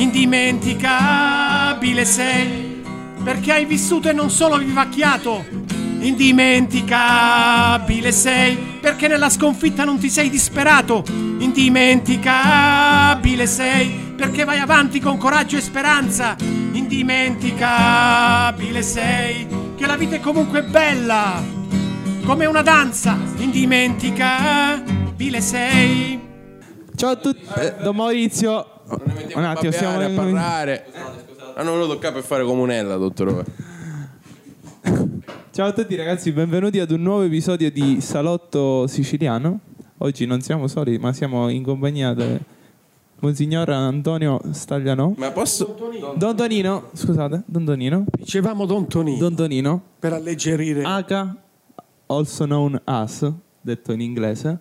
indimenticabile sei, perché hai vissuto e non solo vivacchiato. Indimenticabile sei, perché nella sconfitta non ti sei disperato. Indimenticabile sei, perché vai avanti con coraggio e speranza. Indimenticabile sei, che la vita è comunque bella, come una danza. Indimenticabile sei. Ciao a tutti, eh, Don Maurizio. Un attimo, stiamo a parlare. Hanno voluto toccare per fare comunella, dottore. Ciao a tutti ragazzi, benvenuti ad un nuovo episodio di Salotto Siciliano. Oggi non siamo soli, ma siamo in compagnia del Monsignor Antonio Stagliano. Ma posso... Don Tonino, scusate, Don Tonino. Dicevamo Don Tonino, Don Tonino, per alleggerire. H, also known as, detto in inglese,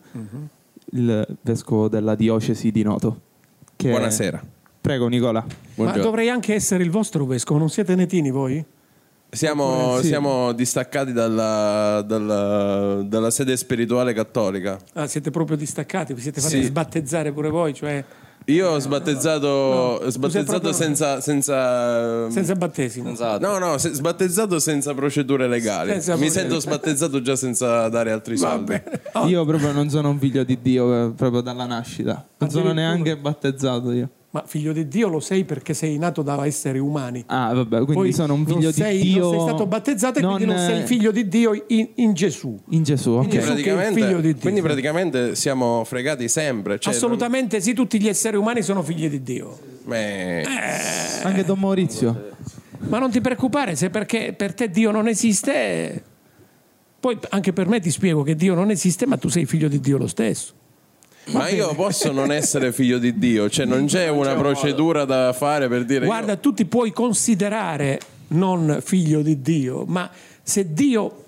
il vescovo della diocesi di Noto. Che- Buonasera. Prego Nicola. Ma Buongiorno. dovrei anche essere il vostro vescovo, non siete netini voi? Siamo, Sì. siamo distaccati dalla, dalla- dalla sede spirituale cattolica. Ah, siete proprio distaccati, vi siete fatti Sì. sbattezzare pure voi, cioè Io ho sbattezzato, No, sbattezzato proprio- senza, senza, senza battesimo. No, no, se- sbattezzato senza procedure legali. Senza Mi procedure. sento sbattezzato già senza dare altri soldi. Oh, Io proprio non sono un figlio di Dio eh, proprio dalla nascita. Non sono neanche battezzato io. Ma figlio di Dio lo sei perché sei nato da esseri umani. Ah, vabbè, quindi Poi sono un non figlio sei- di Dio. Non sei stato battezzato e quindi non eh, sei figlio di Dio in, in Gesù. in Gesù, ok. Quindi Praticamente- figlio di Dio. quindi praticamente siamo fregati sempre. cioè, Assolutamente sì, tutti gli esseri umani sono figli di Dio. non- eh, Anche Don Maurizio. Ma non ti preoccupare, se perché per te Dio non esiste, poi anche per me ti spiego che Dio non esiste, ma tu sei figlio di Dio lo stesso. Ma io posso non essere figlio di Dio, cioè non c'è una procedura da fare per dire Guarda, io- tu ti puoi considerare non figlio di Dio, ma se Dio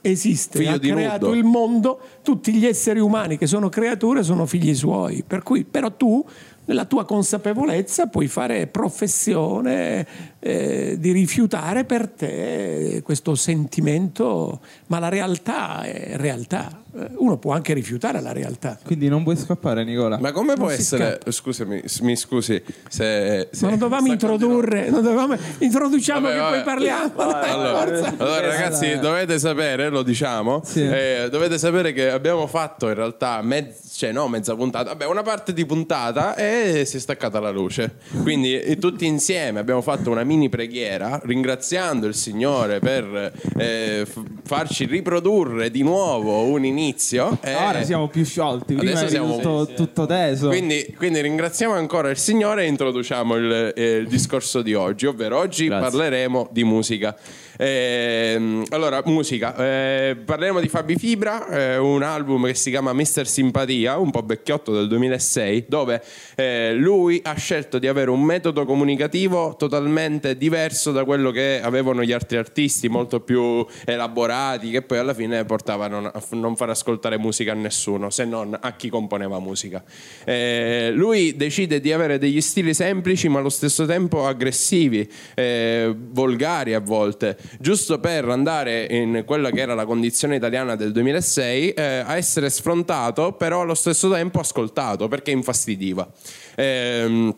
esiste, Figlio ha creato nudo. il mondo, tutti gli esseri umani che sono creature sono figli suoi. Per cui, però tu, nella tua consapevolezza, puoi fare professione eh, di rifiutare per te questo sentimento, ma la realtà è realtà. Eh, Uno può anche rifiutare la realtà. Quindi non puoi scappare, Nicola. Ma come può si essere? Scusami, s- mi scusi se, se- Ma non dovevamo introdurre, non dovevamo, introduciamo Vabbè, che vabbè. poi parliamo. dai, Allora, forza. allora, ragazzi, dovete sapere, lo diciamo, Sì. eh, dovete sapere che abbiamo fatto in realtà mezz- cioè, no, mezza puntata, vabbè, una parte di puntata e si è staccata la luce. Quindi eh, tutti insieme abbiamo fatto una mini preghiera ringraziando il Signore per eh, f- farci riprodurre di nuovo un inizio. eh, Ora siamo più sciolti, prima Adesso siamo- tutto, tutto teso. Quindi, quindi ringraziamo ancora il Signore e introduciamo il, eh, il discorso di oggi, ovvero oggi parleremo di musica. Ehm, allora, musica, eh, parleremo di Fabi Fibra, eh, un album che si chiama Mister Simpatia, un po' vecchiotto del 2006, dove eh, lui ha scelto di avere un metodo comunicativo totalmente diverso da quello che avevano gli altri artisti, molto più elaborati, che poi alla fine portavano a non far ascoltare musica a nessuno, se non a chi componeva musica. Eh, lui decide di avere degli stili semplici ma allo stesso tempo aggressivi, eh, volgari a volte, giusto per andare in quella che era la condizione italiana del 2006 eh, a essere sfrontato però allo stesso tempo ascoltato perché infastidiva. Ehm,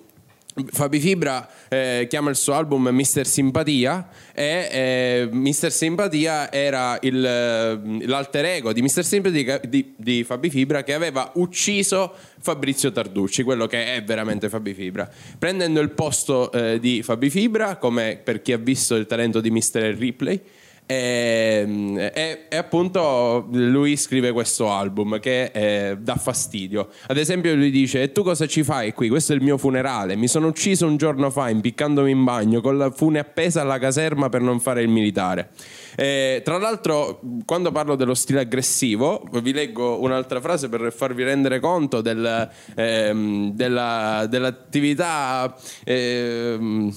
Fabi Fibra eh, chiama il suo album Mister Simpatia e eh, Mister Simpatia era il, eh, l'alter ego di Mister Simpatia di, di Fabi Fibra che aveva ucciso Fabrizio Tarducci, quello che è veramente Fabi Fibra, prendendo il posto eh, di Fabi Fibra come per chi ha visto il talento di Mister Ripley. E, e- e appunto lui scrive questo album che eh, dà fastidio. Ad esempio, lui dice: E tu cosa ci fai qui? Questo è il mio funerale. Mi sono ucciso un giorno fa impiccandomi in bagno con la fune appesa alla caserma per non fare il militare. Eh, tra l'altro, quando parlo dello stile aggressivo, vi leggo un'altra frase per farvi rendere conto del, ehm, della- dell'attività, ehm,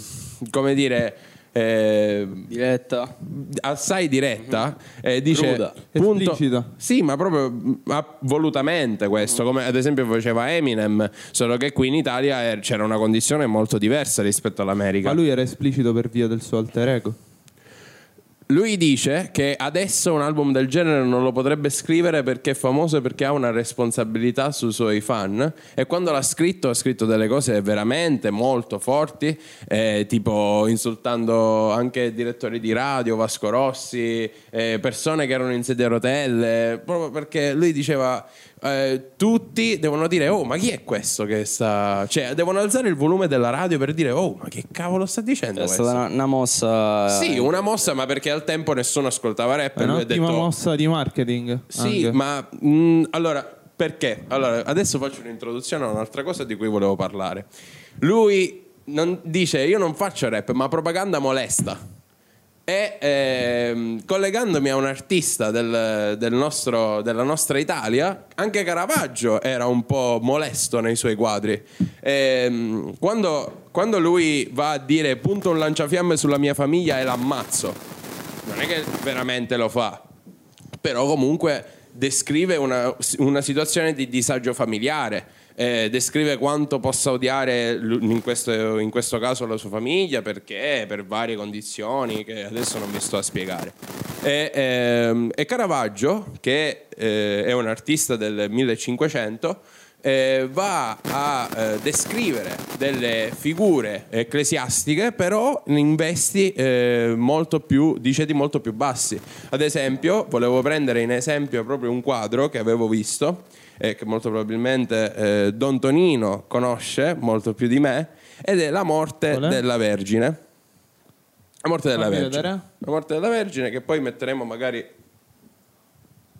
come dire. Eh, Diretta. assai diretta eh, dice Cruda. punto, Esplicita. sì ma proprio ma volutamente questo come ad esempio faceva Eminem solo che qui in Italia eh, c'era una condizione molto diversa rispetto all'America Ma lui era esplicito per via del suo alter ego. Lui dice che adesso un album del genere non lo potrebbe scrivere perché è famoso e perché ha una responsabilità sui suoi fan. E quando l'ha scritto ha scritto delle cose veramente molto forti, eh, tipo insultando anche direttori di radio, Vasco Rossi, eh, persone che erano in sedia a rotelle, proprio perché lui diceva eh, tutti devono dire oh ma chi è questo che sta cioè devono alzare il volume della radio per dire oh ma che cavolo sta dicendo è questo? stata una, una mossa sì una mossa ma perché al tempo nessuno ascoltava rap è un'ottima detto, mossa di marketing sì anche. ma mh, allora perché? Allora, adesso faccio un'introduzione a un'altra cosa di cui volevo parlare. Lui non, dice: Io non faccio rap, ma propaganda molesta. E ehm, collegandomi a un artista del, del nostro, della nostra Italia, anche Caravaggio era un po' molesto nei suoi quadri. E, ehm, quando, quando lui va a dire punto un lanciafiamme sulla mia famiglia e l'ammazzo, non è che veramente lo fa, però comunque descrive una, una situazione di disagio familiare eh, descrive quanto possa odiare in questo, in questo, caso la sua famiglia perché per varie condizioni che adesso non vi sto a spiegare. E, ehm, e Caravaggio, che eh, è un artista del 1500, eh, va a eh, descrivere delle figure ecclesiastiche però in vesti eh, molto più, di ceti molto più bassi. Ad esempio, volevo prendere in esempio proprio un quadro che avevo visto eh, che molto probabilmente eh, Don Tonino conosce molto più di me, ed è la morte Olè. della Vergine. La morte della Fammi Vergine. Vedere. La morte della Vergine, che poi metteremo magari.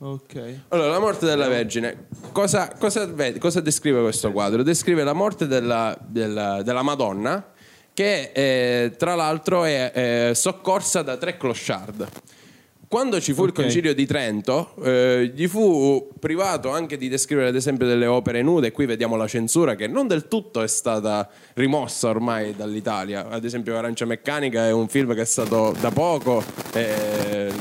Ok. Allora, la morte della Vergine. Cosa, cosa, cosa descrive questo quadro? Descrive la morte della, della, della Madonna, che eh, tra l'altro è eh, soccorsa da tre clochard. Quando ci fu okay. il concilio di Trento, eh, gli fu privato anche di descrivere ad esempio delle opere nude, e qui vediamo la censura che non del tutto è stata rimossa ormai dall'Italia. Ad esempio Arancia Meccanica è un film che è stato da poco eh,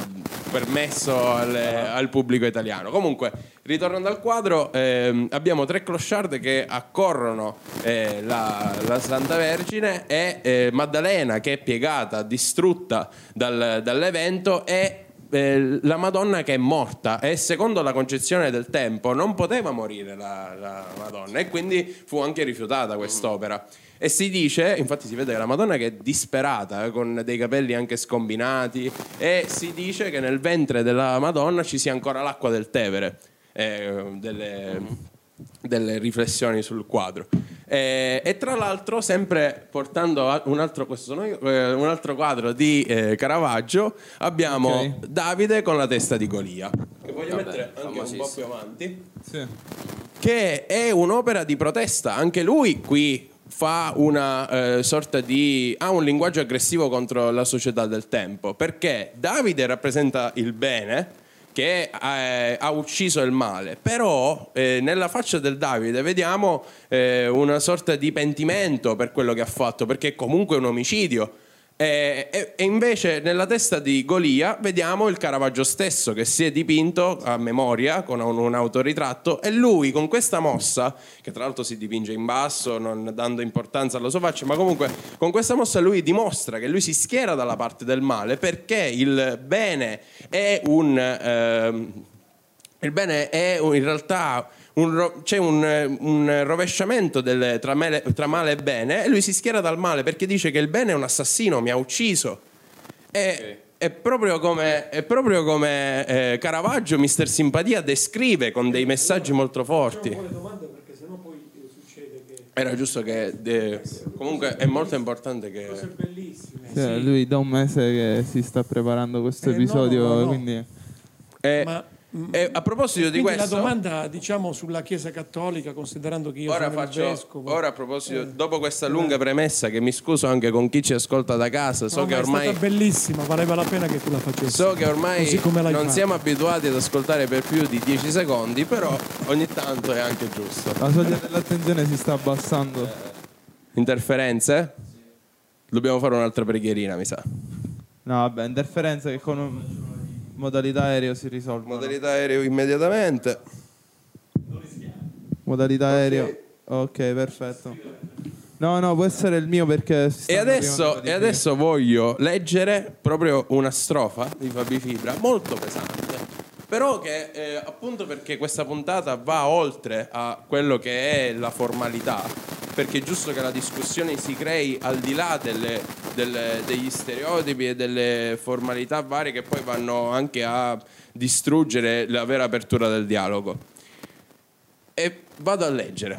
permesso alle, al pubblico italiano. Comunque, ritornando al quadro, eh, abbiamo tre clochard che accorrono eh, la, la, Santa Vergine e eh, Maddalena che è piegata, distrutta dal, dall'evento e eh, la Madonna che è morta e secondo la concezione del tempo non poteva morire la, la Madonna e quindi fu anche rifiutata quest'opera. E si dice, infatti si vede che la Madonna che è disperata, eh, con dei capelli anche scombinati, e si dice che nel ventre della Madonna ci sia ancora l'acqua del Tevere, eh, delle, delle riflessioni sul quadro. Eh, e tra l'altro, sempre portando un altro, io, eh, un altro quadro di eh, Caravaggio, abbiamo okay. Davide con la testa di Golia. Che voglio Vabbè, mettere anche un po' più avanti. Sì. Che è un'opera di protesta. Anche lui qui fa una eh, sorta di ha un linguaggio aggressivo contro la società del tempo perché Davide rappresenta il bene che eh, ha ucciso il male, però eh, nella faccia del Davide vediamo eh, una sorta di pentimento per quello che ha fatto, perché è comunque un omicidio e, e, e, invece nella testa di Golia vediamo il Caravaggio stesso che si è dipinto a memoria con un, un, autoritratto e lui con questa mossa, che tra l'altro si dipinge in basso, non dando importanza alla sua faccia, ma comunque con questa mossa lui dimostra che lui si schiera dalla parte del male perché il bene è un... Eh, il bene è in realtà un, c'è un, un rovesciamento del, tra, male, tra, male, e bene e lui si schiera dal male perché dice che il bene è un assassino, mi ha ucciso. E, okay. È proprio come, è proprio come eh, Caravaggio, Mister Simpatia, descrive con dei messaggi molto forti. Era giusto che. De... Comunque è molto importante che. Cose bellissime. Sì, lui da un mese che si sta preparando questo eh, episodio, no, no, no. quindi. Eh, Ma e a proposito di questo, la domanda diciamo sulla Chiesa Cattolica, considerando che io ora sono faccio, vescovo. Ora a proposito, eh, dopo questa lunga premessa, che mi scuso anche con chi ci ascolta da casa, so no, che ormai è stata bellissima, valeva la pena che tu la facessi. So che ormai non fatto. siamo abituati ad ascoltare per più di 10 secondi, però ogni tanto è anche giusto. La soglia dell'attenzione si sta abbassando. Eh, interferenze? Dobbiamo fare un'altra preghierina, mi sa. No, vabbè, interferenze che con un Modalità aereo si risolve. Modalità aereo immediatamente. Modalità okay. aereo. Ok, perfetto. No, no, può essere il mio perché... E adesso, e adesso voglio leggere proprio una strofa di Fabi Fibra molto pesante. Però che eh, appunto perché questa puntata va oltre a quello che è la formalità, perché è giusto che la discussione si crei al di là delle, delle, degli stereotipi e delle formalità varie che poi vanno anche a distruggere la vera apertura del dialogo. E vado a leggere.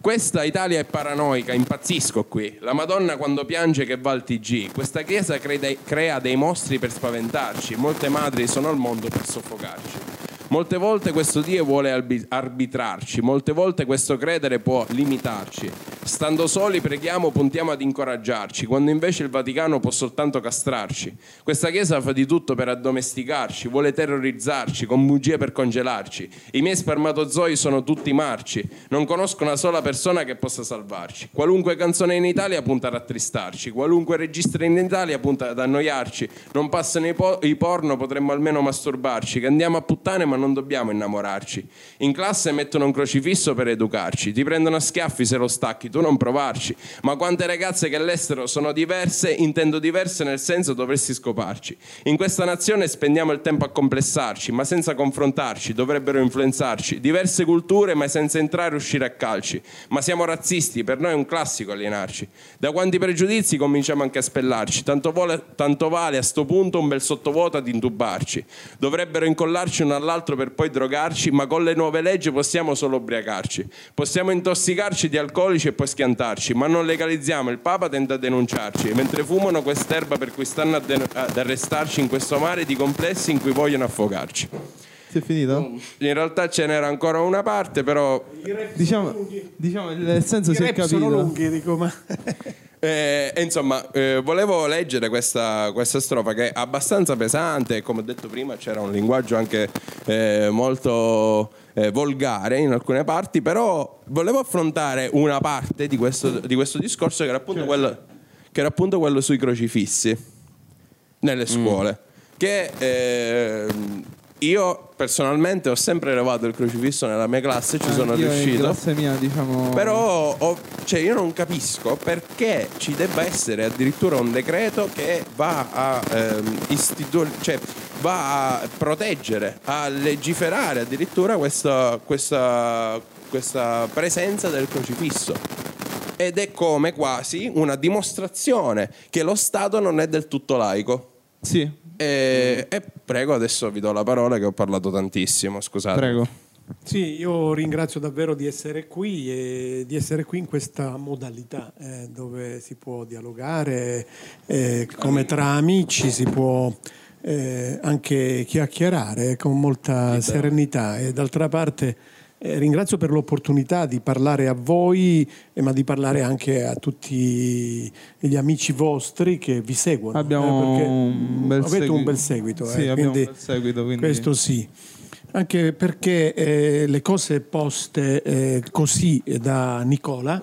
Questa Italia è paranoica, impazzisco qui. La Madonna quando piange che va al TG. Questa chiesa crea dei mostri per spaventarci. Molte madri sono al mondo per soffocarci. Molte volte questo Dio vuole arbitrarci, molte volte questo credere può limitarci. Stando soli preghiamo, puntiamo ad incoraggiarci, quando invece il Vaticano può soltanto castrarci. Questa Chiesa fa di tutto per addomesticarci, vuole terrorizzarci, con bugie per congelarci. I miei spermatozoi sono tutti marci, non conosco una sola persona che possa salvarci. Qualunque canzone in Italia punta a rattristarci, qualunque registro in Italia punta ad annoiarci. Non passano i, po- i porno, potremmo almeno masturbarci, che andiamo a puttane ma non dobbiamo innamorarci. In classe mettono un crocifisso per educarci, ti prendono a schiaffi se lo stacchi, tu non provarci. Ma quante ragazze che all'estero sono diverse, intendo diverse nel senso dovresti scoparci. In questa nazione spendiamo il tempo a complessarci, ma senza confrontarci, dovrebbero influenzarci. Diverse culture, ma senza entrare e uscire a calci. Ma siamo razzisti, per noi è un classico alienarci. Da quanti pregiudizi cominciamo anche a spellarci, tanto, vole, tanto vale a sto punto un bel sottovuoto ad intubarci. Dovrebbero incollarci uno all'altro altro per poi drogarci, ma con le nuove leggi possiamo solo ubriacarci. Possiamo intossicarci di alcolici e poi schiantarci, ma non legalizziamo. Il Papa tenta a denunciarci, mentre fumano quest'erba per cui stanno ad arrestarci in questo mare di complessi in cui vogliono affogarci. Si è finito? In realtà ce n'era ancora una parte, però. Diciamo, diciamo il senso I si è capito. Sono lunghi, dico, ma. Eh, insomma, eh, volevo leggere questa, questa, strofa che è abbastanza pesante, come ho detto prima c'era un linguaggio anche eh, molto eh, volgare in alcune parti, però volevo affrontare una parte di questo, di questo discorso che era, quello, che era, appunto quello, sui crocifissi nelle mm. scuole. Mm. Che ehm, io personalmente ho sempre elevato il crocifisso nella mia classe, ci sono riuscito. classe mia, diciamo. Però ho, cioè, io non capisco perché ci debba essere addirittura un decreto che va a ehm, istituire, cioè va a proteggere, a legiferare addirittura questa, questa, questa presenza del crocifisso ed è come quasi una dimostrazione che lo Stato non è del tutto laico. Sì, e, e, prego, adesso vi do la parola che ho parlato tantissimo, scusate. Prego. Sì, io ringrazio davvero di essere qui e di essere qui in questa modalità eh, dove si può dialogare eh, come tra amici, si può eh, anche chiacchierare con molta serenità e d'altra parte eh, ringrazio per l'opportunità di parlare a voi, eh, ma di parlare anche a tutti gli amici vostri che vi seguono. Abbiamo eh, un bel avete seguito. un bel seguito. Sì, eh, abbiamo un bel seguito quindi... Questo sì. Anche perché eh, le cose poste eh, così da Nicola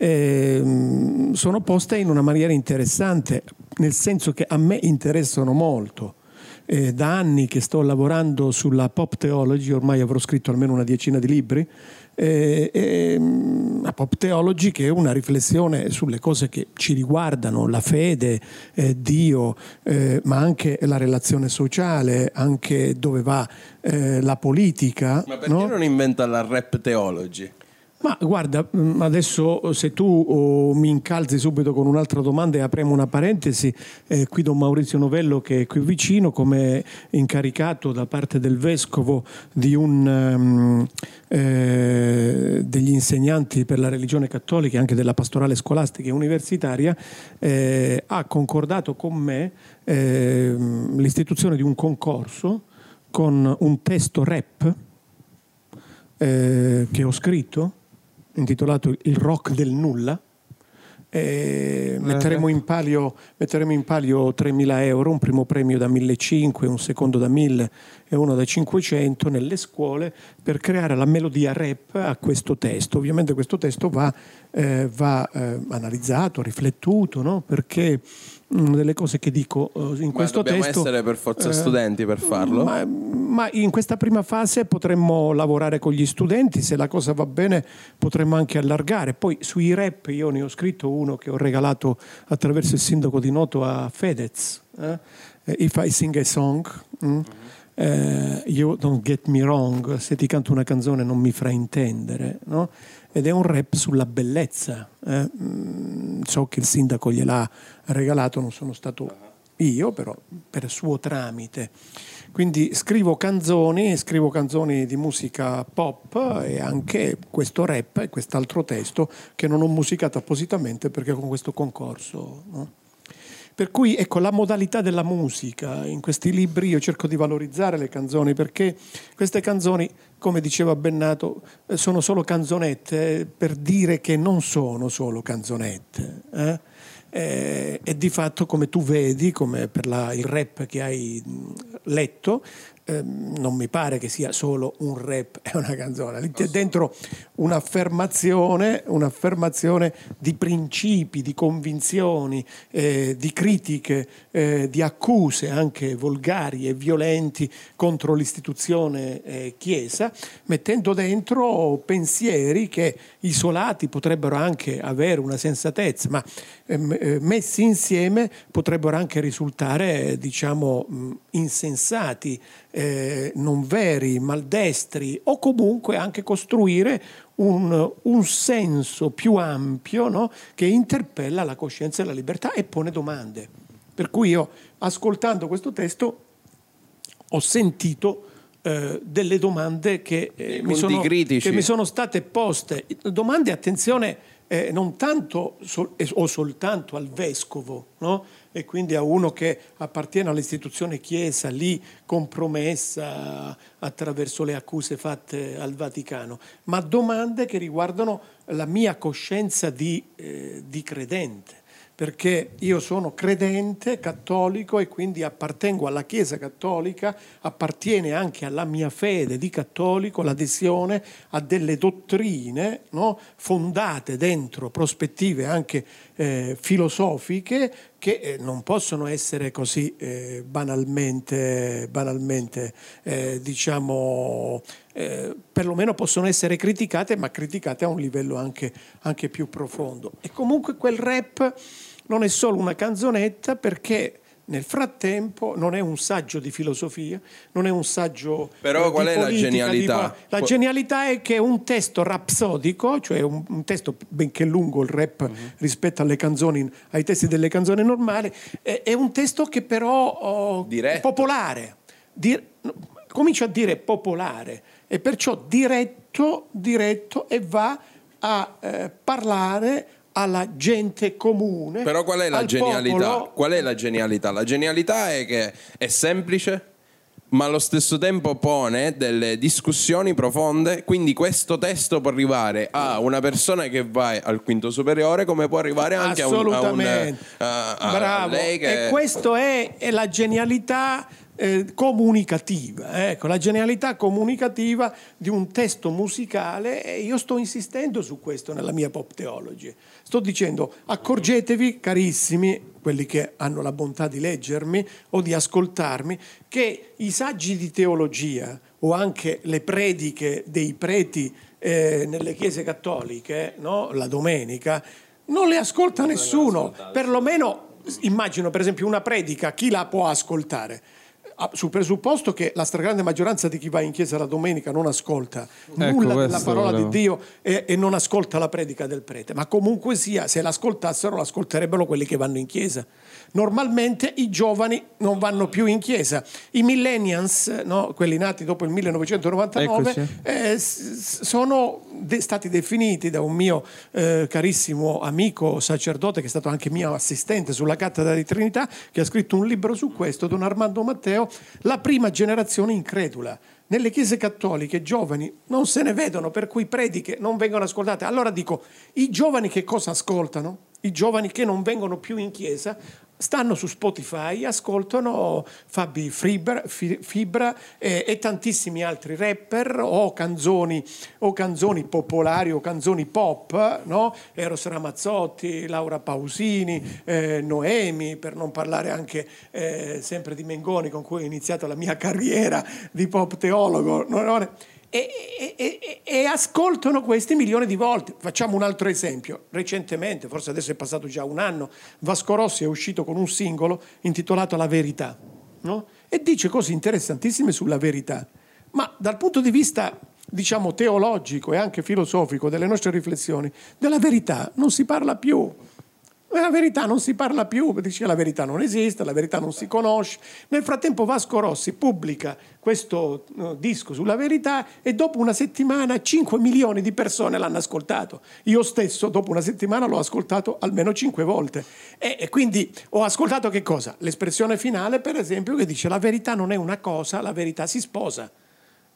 sono poste in una maniera interessante, nel senso che a me interessano molto eh, da anni che sto lavorando sulla pop theology, ormai avrò scritto almeno una decina di libri, eh, eh, la pop theology che è una riflessione sulle cose che ci riguardano, la fede, eh, Dio, eh, ma anche la relazione sociale, anche dove va eh, la politica. Ma perché no? non inventa la rap theology? Ma guarda, mm, adesso se tu oh, mi incalzi subito con un'altra domanda e apriamo una parentesi, eh, qui Don Maurizio Novello che è qui vicino come incaricato da parte del Vescovo di un, um, eh, degli insegnanti per la religione cattolica e anche della pastorale scolastica e universitaria, eh, ha concordato con me ehm, l'istituzione di un concorso con un testo rap eh, che ho scritto intitolato Il rock del nulla. Eh, metteremo, in palio, metteremo in palio 3.000 euro, un primo premio da 1.500, un secondo da 1.000 e uno da 500 nelle scuole per creare la melodia rap a questo testo. Ovviamente questo testo va, eh, va eh, analizzato, riflettuto, no? perché una delle cose che dico uh, in ma questo dobbiamo testo... essere per forza uh, studenti per farlo? Ma, ma in questa prima fase potremmo lavorare con gli studenti, se la cosa va bene potremmo anche allargare. Poi sui rap io ne ho scritto uno che ho regalato attraverso il sindaco di Noto a Fedez, eh? If I Sing a Song. Mm? Eh, you don't get me wrong, se ti canto una canzone non mi fraintendere, no? Ed è un rap sulla bellezza. Eh? Mm, so che il sindaco gliel'ha regalato, non sono stato io, però per suo tramite. Quindi scrivo canzoni, scrivo canzoni di musica pop e anche questo rap e quest'altro testo che non ho musicato appositamente perché con questo concorso. No? Per cui ecco la modalità della musica, in questi libri io cerco di valorizzare le canzoni perché queste canzoni, come diceva Bennato, eh, sono solo canzonette per dire che non sono solo canzonette. Eh? eh, e di fatto come tu vedi, come per la, il rap che hai letto, Ehm, non mi pare che sia solo un rap e una canzone, lì c'è dentro un'affermazione, un'affermazione di principi, di convinzioni, eh, di critiche, eh, di accuse anche volgari e violenti contro l'istituzione eh, Chiesa, mettendo dentro pensieri che isolati potrebbero anche avere una sensatezza, ma ehm, eh, messi insieme potrebbero anche risultare, diciamo, insensati eh, non veri, maldestri o comunque anche costruire un, un senso più ampio no? che interpella la coscienza e la libertà e pone domande. Per cui io, ascoltando questo testo, ho sentito eh, delle domande che, eh, mi sono, che, mi sono, state poste. Domande, attenzione, eh, non tanto sol- o soltanto al vescovo, no? E quindi a uno che appartiene all'istituzione Chiesa lì compromessa attraverso le accuse fatte al Vaticano, ma domande che riguardano la mia coscienza di, eh, di credente perché io sono credente cattolico e quindi appartengo alla Chiesa cattolica, appartiene anche alla mia fede di cattolico l'adesione a delle dottrine no? fondate dentro prospettive anche eh, filosofiche che eh, non possono essere così eh, banalmente, banalmente eh, diciamo, eh, perlomeno possono essere criticate, ma criticate a un livello anche, anche più profondo. E comunque quel rap non è solo una canzonetta perché nel frattempo non è un saggio di filosofia, non è un saggio Però eh, qual è politica, la genialità? Di... La genialità è che un testo rapsodico, cioè un, un testo benché lungo il rap uh-huh. rispetto alle canzoni, ai testi delle canzoni normali, è, è un testo che però oh, è popolare. Di, comincia a dire popolare e perciò diretto, diretto e va a eh, parlare alla gente comune. Però qual è la genialità? Popolo... Qual è la genialità? La genialità è che è semplice, ma allo stesso tempo pone delle discussioni profonde, quindi questo testo può arrivare a una persona che va al quinto superiore come può arrivare anche a, un, a, un, a, a Bravo. lei che... E questo è, è la genialità eh, comunicativa, ecco, la genialità comunicativa di un testo musicale e io sto insistendo su questo nella mia pop theology. Sto dicendo, accorgetevi, carissimi, quelli che hanno la bontà di leggermi o di ascoltarmi, che i saggi di teologia o anche le prediche dei preti eh, nelle chiese cattoliche, no? la domenica, non le ascolta nessuno, perlomeno immagino per esempio una predica, chi la può ascoltare? Ah, sul presupposto che la stragrande maggioranza di chi va in chiesa la domenica non ascolta ecco, nulla della parola volevo. di Dio e, e, non ascolta la predica del prete, ma comunque sia, se l'ascoltassero l'ascolterebbero quelli che vanno in chiesa. Normalmente i giovani non vanno più in chiesa, i millennials, no, quelli nati dopo il 1999, eh, sono de- stati definiti da un mio eh, carissimo amico sacerdote che è stato anche mio assistente sulla cattedra di Trinità, che ha scritto un libro su questo, Don Armando Matteo, la prima generazione incredula. Nelle chiese cattoliche giovani non se ne vedono, per cui prediche non vengono ascoltate. Allora dico, i giovani che cosa ascoltano? I giovani che non vengono più in chiesa stanno su Spotify, ascoltano Fabi Fibra, Fibra eh, e tantissimi altri rapper o canzoni, o canzoni popolari o canzoni pop, no? Eros Ramazzotti, Laura Pausini, eh, Noemi, per non parlare anche eh, sempre di Mengoni con cui ho iniziato la mia carriera di pop teologo. No, no, e, e, e, ascoltano questi milioni di volte. Facciamo un altro esempio. Recentemente, forse adesso è passato già un anno, Vasco Rossi è uscito con un singolo intitolato La verità no? e dice cose interessantissime sulla verità. Ma dal punto di vista diciamo teologico e anche filosofico delle nostre riflessioni, della verità non si parla più. La verità non si parla più, dice la verità non esiste, la verità non si conosce. Nel frattempo Vasco Rossi pubblica questo uh, disco sulla verità e dopo una settimana 5 milioni di persone l'hanno ascoltato. Io stesso dopo una settimana l'ho ascoltato almeno 5 volte. E, e quindi ho ascoltato che cosa? L'espressione finale, per esempio, che dice la verità non è una cosa, la verità si sposa.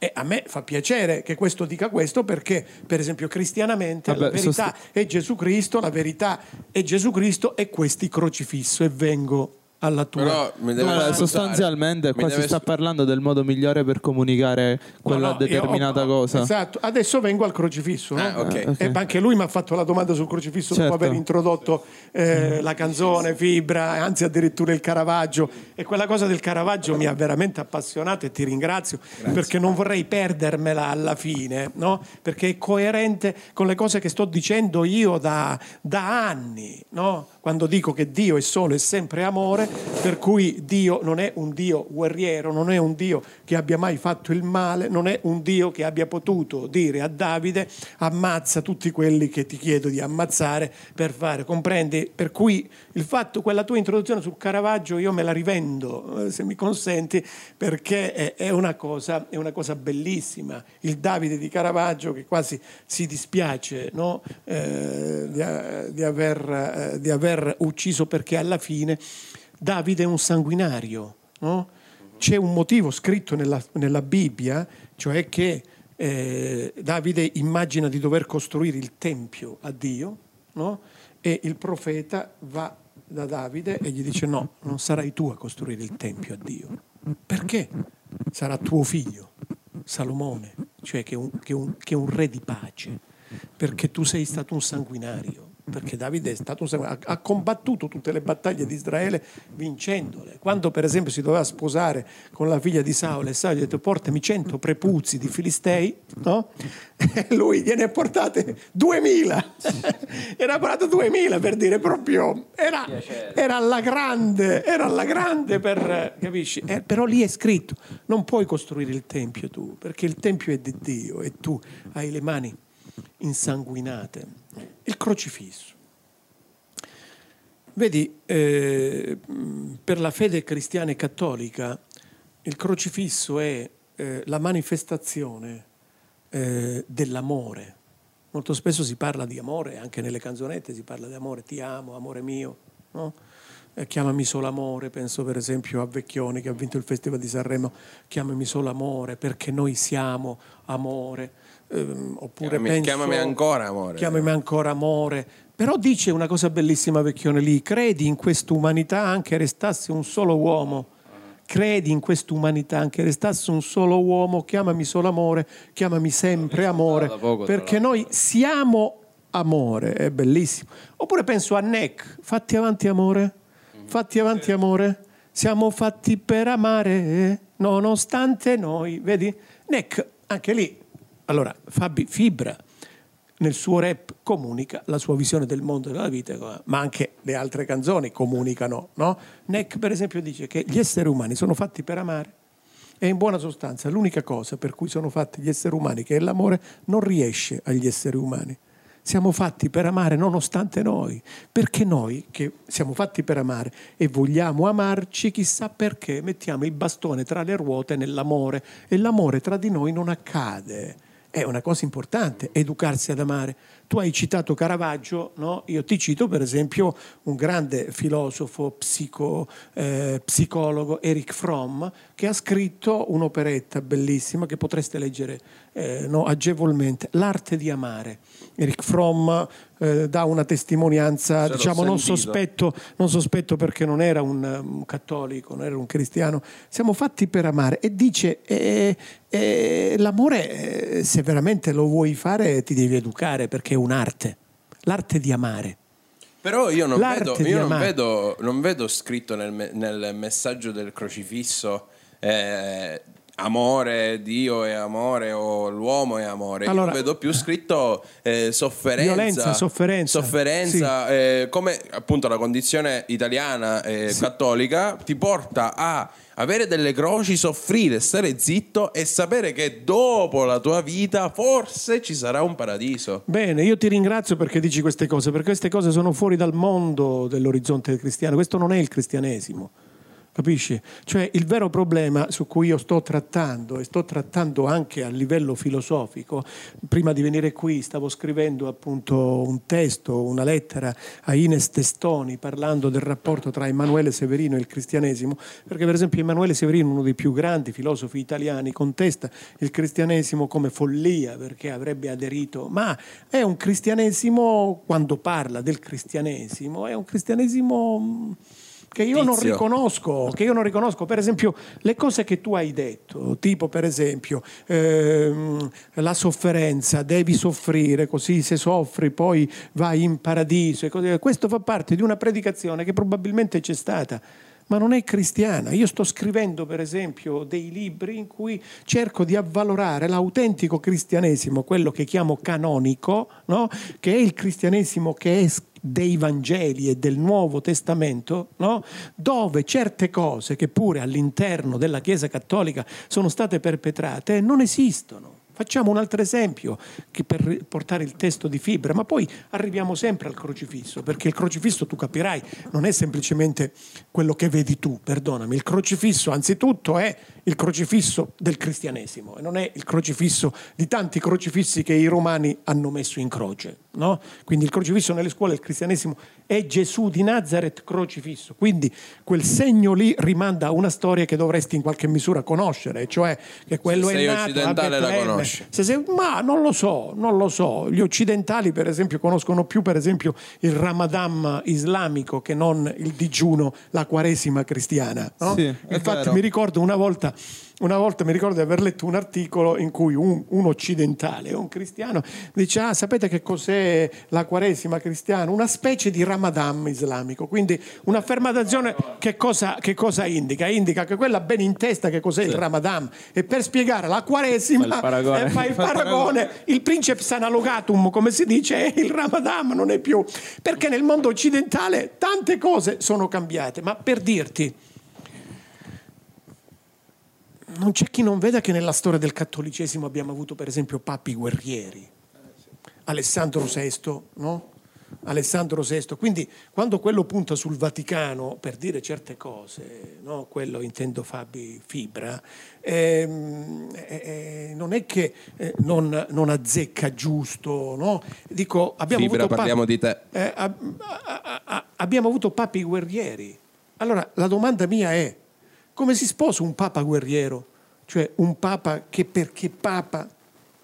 E a me fa piacere che questo dica questo perché, per esempio, cristianamente Vabbè, la verità sost... è Gesù Cristo, la verità è Gesù Cristo e questi crocifisso e vengo alla tua allora, sostanzialmente qua si sta parlando del modo migliore per comunicare quella no, no, determinata ho, cosa esatto adesso vengo al crocifisso no? ah, okay. Okay. e anche lui mi ha fatto la domanda sul crocifisso certo. dopo aver introdotto eh, la canzone Fibra anzi addirittura il Caravaggio e quella cosa del Caravaggio mi ha veramente appassionato e ti ringrazio Grazie. perché non vorrei perdermela alla fine no? perché è coerente con le cose che sto dicendo io da, da anni no? Quando dico che Dio è solo e sempre amore, per cui Dio non è un Dio guerriero, non è un Dio che abbia mai fatto il male, non è un Dio che abbia potuto dire a Davide ammazza tutti quelli che ti chiedo di ammazzare per fare, comprendi? Per cui il fatto, quella tua introduzione sul Caravaggio io me la rivendo, eh, se mi consenti, perché è una cosa, è una cosa bellissima. Il Davide di Caravaggio che quasi si dispiace no? eh, di, di, aver, eh, di aver aver ucciso perché alla fine Davide è un sanguinario. No? C'è un motivo scritto nella, nella Bibbia, cioè che eh, Davide immagina di dover costruire il tempio a Dio no? e il profeta va da Davide e gli dice no, non sarai tu a costruire il tempio a Dio. Perché? Sarà tuo figlio, Salomone, cioè che è un, che un, che è un re di pace, perché tu sei stato un sanguinario perché Davide è stato un ha, ha combattuto tutte le battaglie di Israele vincendole. Quando per esempio si doveva sposare con la figlia di Saul e Saul gli ha detto portami cento prepuzzi di Filistei, no? E lui gliene ha portate duemila. era portato duemila per dire proprio era, era, alla grande, era alla grande per capisci? Eh, però lì è scritto non puoi costruire il tempio tu, perché il tempio è di Dio e tu hai le mani insanguinate il crocifisso. Vedi, eh, per la fede cristiana e cattolica il crocifisso è eh, la manifestazione eh, dell'amore. Molto spesso si parla di amore, anche nelle canzonette si parla di amore, ti amo, amore mio. No? Eh, chiamami solo amore, penso per esempio a Vecchioni che ha vinto il Festival di Sanremo, chiamami solo amore perché noi siamo amore ehm, oppure chiamami, penso, chiamami ancora amore. Chiamami ancora amore. Però dice una cosa bellissima Vecchione lì, credi in quest'umanità anche restasse un solo uomo. Credi in quest'umanità anche restasse un solo uomo, chiamami solo amore, chiamami sempre amore, poco, perché noi siamo amore, è bellissimo. Oppure penso a Neck, fatti avanti amore, fatti avanti amore, siamo fatti per amare, nonostante noi, vedi? Neck, anche lì allora, Fabi Fibra nel suo rap comunica la sua visione del mondo e della vita, ma anche le altre canzoni comunicano, no? Neck, per esempio, dice che gli esseri umani sono fatti per amare e in buona sostanza l'unica cosa per cui sono fatti gli esseri umani, che è l'amore, non riesce agli esseri umani. Siamo fatti per amare nonostante noi, perché noi che siamo fatti per amare e vogliamo amarci, chissà perché mettiamo il bastone tra le ruote nell'amore e l'amore tra di noi non accade è una cosa importante, educarsi ad amare. tu hai citato Caravaggio, no? io ti cito per esempio un grande filosofo, psico, eh, psicologo, Eric Fromm, che ha scritto un'operetta bellissima che potreste leggere eh, no, agevolmente, L'arte di amare. Eric Fromm eh, dà una testimonianza, diciamo, non sospetto, non sospetto, perché non era un, un, cattolico, non era un cristiano, siamo fatti per amare. E dice eh, eh, l'amore eh, se veramente lo vuoi fare ti devi educare perché è un'arte, l'arte di amare. Però io non, vedo, io non vedo, non vedo, scritto nel, nel, messaggio del crocifisso eh, amore, Dio è amore o l'uomo è amore. Allora, Io vedo più scritto eh, sofferenza, violenza, sofferenza, sofferenza sì. eh, come appunto la condizione italiana eh, sì. cattolica ti porta a avere delle croci, soffrire, stare zitto e sapere che dopo la tua vita forse ci sarà un paradiso. Bene, io ti ringrazio perché dici queste cose, perché queste cose sono fuori dal mondo dell'orizzonte cristiano, questo non è il cristianesimo. Capisci? Cioè il vero problema su cui io sto trattando e sto trattando anche a livello filosofico, prima di venire qui stavo scrivendo appunto un testo, una lettera a Ines Testoni parlando del rapporto tra Emanuele Severino e il cristianesimo, perché per esempio Emanuele Severino, uno dei più grandi filosofi italiani, contesta il cristianesimo come follia perché avrebbe aderito, ma è un cristianesimo, quando parla del cristianesimo, è un cristianesimo che io non riconosco, che io non riconosco. Per esempio, le cose che tu hai detto, tipo per esempio ehm, la sofferenza, devi soffrire, così se soffri poi vai in paradiso. Questo fa parte di una predicazione che probabilmente c'è stata ma non è cristiana. Io sto scrivendo, per esempio, dei libri in cui cerco di avvalorare l'autentico cristianesimo, quello che chiamo canonico, no? che è il cristianesimo che è dei Vangeli e del Nuovo Testamento, no? dove certe cose che pure all'interno della Chiesa Cattolica sono state perpetrate non esistono. Facciamo un altro esempio per portare il testo di fibra, ma poi arriviamo sempre al crocifisso, perché il crocifisso, tu capirai, non è semplicemente quello che vedi tu, perdonami, il crocifisso anzitutto è il crocifisso del cristianesimo e non è il crocifisso di tanti crocifissi che i romani hanno messo in croce. No? Quindi il crocifisso nelle scuole del cristianesimo è Gesù di Nazareth crocifisso. Quindi quel segno lì rimanda a una storia che dovresti in qualche misura conoscere, cioè che quello Se è nato occidentale la conosci. Sei, ma non lo so, non lo so. Gli occidentali per esempio conoscono più per esempio il Ramadan islamico che non il digiuno, la quaresima cristiana. No? Sì, Infatti vero. mi ricordo una volta una volta mi ricordo di aver letto un articolo in cui un, un, occidentale, un cristiano, dice: Ah, sapete che cos'è la quaresima cristiana? Una specie di Ramadan islamico. Quindi un'affermazione che cosa, che cosa indica? Indica che quella ben in testa che cos'è sì. il Ramadan. E per spiegare la quaresima fa il paragone, eh, fa il, paragone, il princeps analogatum, come si dice, il Ramadan non è più. Perché nel mondo occidentale tante cose sono cambiate. Ma per dirti non c'è chi non veda che nella storia del cattolicesimo abbiamo avuto per esempio papi guerrieri. Alessandro VI, no? Alessandro VI. Quindi quando quello punta sul Vaticano per dire certe cose, no? quello intendo Fabi Fibra, ehm, eh, non è che eh, non, non, azzecca giusto, no? Dico, abbiamo Fibra, avuto parliamo papi, di te. Eh, ab, ab, abbiamo avuto papi guerrieri. Allora la domanda mia è, come si sposa un papa guerriero? Cioè un papa che perché papa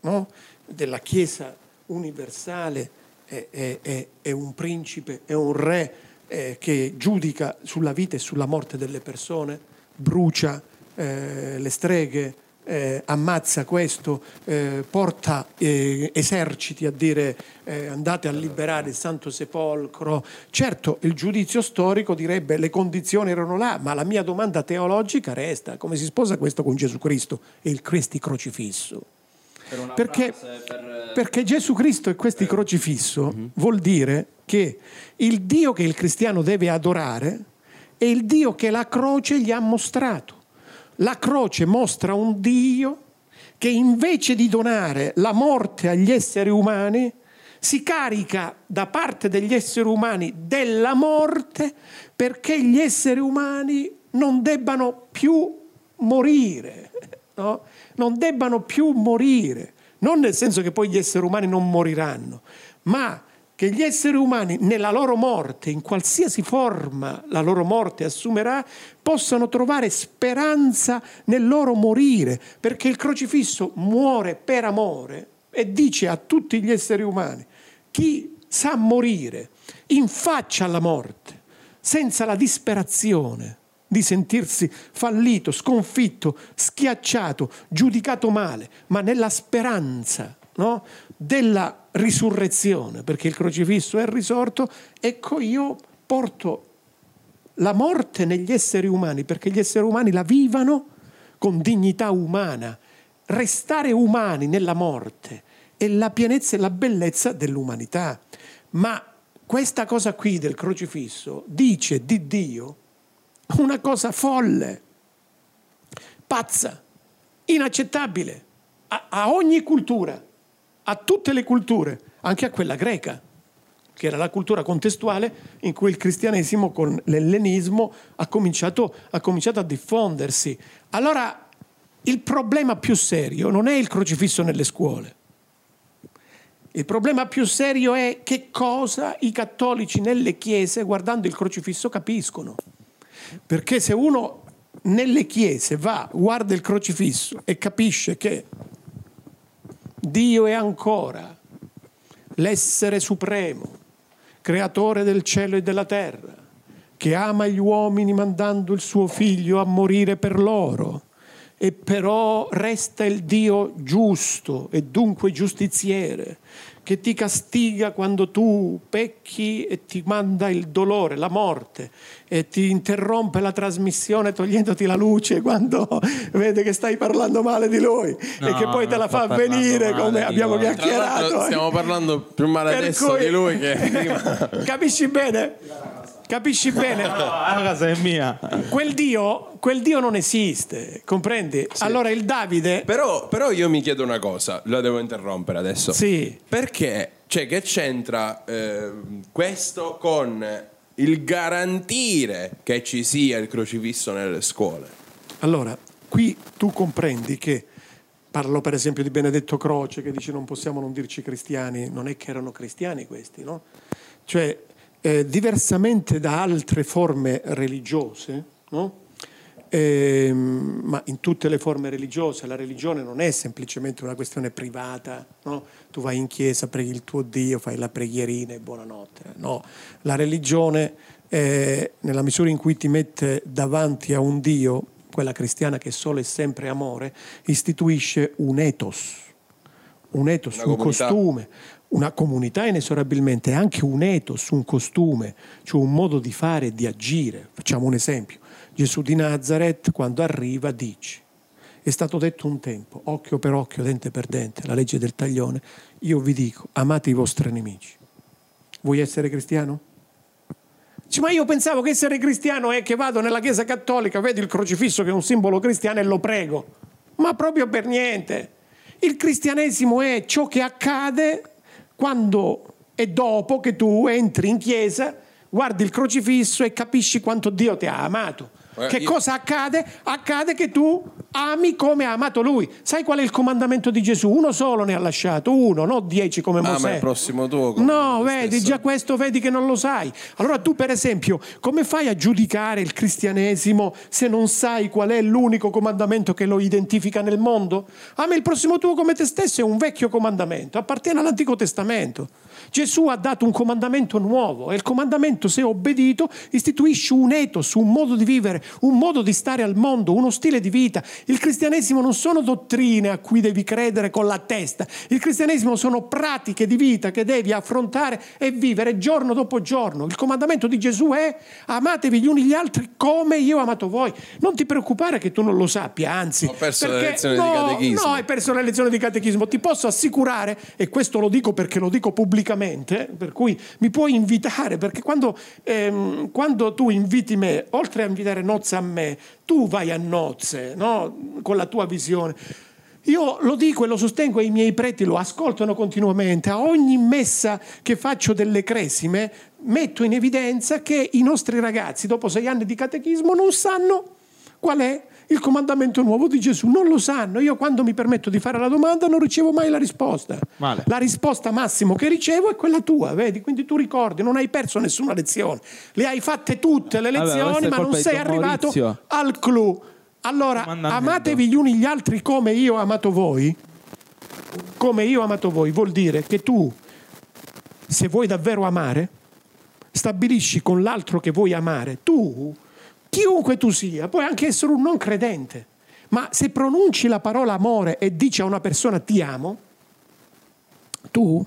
no? della Chiesa universale è, è, è, un principe, è un re eh, che giudica sulla vita e sulla morte delle persone, brucia eh, le streghe, eh, ammazza questo, eh, porta eh, eserciti a dire eh, andate a liberare il Santo Sepolcro. Certo, il giudizio storico direbbe le condizioni erano là, ma la mia domanda teologica resta, come si sposa questo con Gesù Cristo e il Cristi crocifisso? Per perché, per... perché, Gesù Cristo e questi crocifisso mm-hmm. vuol dire che il Dio che il cristiano deve adorare è il Dio che la croce gli ha mostrato. La croce mostra un Dio che invece di donare la morte agli esseri umani, si carica da parte degli esseri umani della morte perché gli esseri umani non debbano più morire, no? non debbano più morire, non nel senso che poi gli esseri umani non moriranno, ma che gli esseri umani nella loro morte, in qualsiasi forma la loro morte assumerà, possano trovare speranza nel loro morire, perché il crocifisso muore per amore e dice a tutti gli esseri umani, chi sa morire in faccia alla morte, senza la disperazione di sentirsi fallito, sconfitto, schiacciato, giudicato male, ma nella speranza no? Della risurrezione, perché il crocifisso è risorto, ecco io porto la morte negli esseri umani, perché gli esseri umani la vivano con dignità umana. Restare umani nella morte è la pienezza e la bellezza dell'umanità. Ma questa cosa qui del crocifisso dice di Dio una cosa folle, pazza, inaccettabile a, a ogni cultura a tutte le culture, anche a quella greca, che era la cultura contestuale in cui il cristianesimo con l'ellenismo ha cominciato, ha cominciato a diffondersi. Allora il problema più serio non è il crocifisso nelle scuole. Il problema più serio è che cosa i cattolici nelle chiese, guardando il crocifisso, capiscono. Perché se uno nelle chiese va, guarda il crocifisso e capisce che Dio è ancora l'essere supremo, creatore del cielo e della terra, che ama gli uomini mandando il suo figlio a morire per loro, e però resta il Dio giusto e dunque giustiziere, che ti castiga quando tu pecchi e ti manda il dolore, la morte, e ti interrompe la trasmissione togliendoti la luce quando vede che stai parlando male di lui no, e che poi te la fa venire come abbiamo lui. chiacchierato. Stiamo parlando più male per adesso cui, di lui che prima. Capisci bene? Capisci bene? No, la casa è mia. Quel Dio, quel Dio non esiste, comprendi? Sì. Allora il Davide... Però, però, io mi chiedo una cosa, la devo interrompere adesso. Sì. Perché, cioè che c'entra eh, questo con il garantire che ci sia il crocifisso nelle scuole? Allora, qui tu comprendi che... Parlo per esempio di Benedetto Croce che dice non possiamo non dirci cristiani, non è che erano cristiani questi, no? Cioè eh, diversamente da altre forme religiose, no? eh, ma in tutte le forme religiose la religione non è semplicemente una questione privata, no? tu vai in chiesa, preghi il tuo Dio, fai la preghierina e buonanotte. No, la religione, eh, nella misura in cui ti mette davanti a un Dio, quella cristiana che solo e sempre amore, istituisce un ethos, un ethos, un costume, una comunità inesorabilmente è anche un ethos, un costume, cioè un modo di fare e di agire. Facciamo un esempio. Gesù di Nazareth quando arriva dice, è stato detto un tempo, occhio per occhio, dente per dente, la legge del taglione, io vi dico, amate i vostri nemici. Vuoi essere cristiano? Dice, ma io pensavo che essere cristiano è che vado nella chiesa cattolica, vedo il crocifisso che è un simbolo cristiano e lo prego. Ma proprio per niente. Il cristianesimo è ciò che accade quando e dopo che tu entri in chiesa, guardi il crocifisso e capisci quanto Dio ti ha amato. Eh, che io... cosa accade? Accade che tu ami come ha amato lui. Sai qual è il comandamento di Gesù? Uno solo ne ha lasciato, uno, non dieci come Mosè. Ah, ma il prossimo tuo. No, vedi, stesso. già questo vedi che non lo sai. Allora tu, per esempio, come fai a giudicare il cristianesimo se non sai qual è l'unico comandamento che lo identifica nel mondo? Ama il prossimo tuo come te stesso è un vecchio comandamento, appartiene all'Antico Testamento. Gesù ha dato un comandamento nuovo e il comandamento, se obbedito, istituisce un ethos, un modo di vivere, un modo di stare al mondo, uno stile di vita. Il cristianesimo non sono dottrine a cui devi credere con la testa, il cristianesimo sono pratiche di vita che devi affrontare e vivere giorno dopo giorno. Il comandamento di Gesù è amatevi gli uni gli altri come io ho amato voi. Non ti preoccupare che tu non lo sappia, anzi. Ho perso perché, le lezioni no, di catechismo. No, hai perso le lezioni di catechismo. Ti posso assicurare, e questo lo dico perché lo dico pubblicamente, per cui mi puoi invitare, perché quando, ehm, quando tu inviti me, oltre a invitare nozze a me, tu vai a nozze, no? con la tua visione. Io lo dico e lo sostengo e i miei preti lo ascoltano continuamente. A ogni messa che faccio delle cresime metto in evidenza che i nostri ragazzi, dopo sei anni di catechismo, non sanno qual è il comandamento nuovo di Gesù? Non lo sanno. Io quando mi permetto di fare la domanda non ricevo mai la risposta. Male. La risposta massimo che ricevo è quella tua, vedi? Quindi tu ricordi, non hai perso nessuna lezione. Le hai fatte tutte le lezioni, è ma non sei arrivato Maurizio. al clou. Allora, amatevi gli uni gli altri come io ho amato voi. Come io ho amato voi vuol dire che tu, se vuoi davvero amare, stabilisci con l'altro che vuoi amare. Tu, chiunque tu sia, puoi anche essere un non credente, ma se pronunci la parola amore e dici a una persona ti amo, tu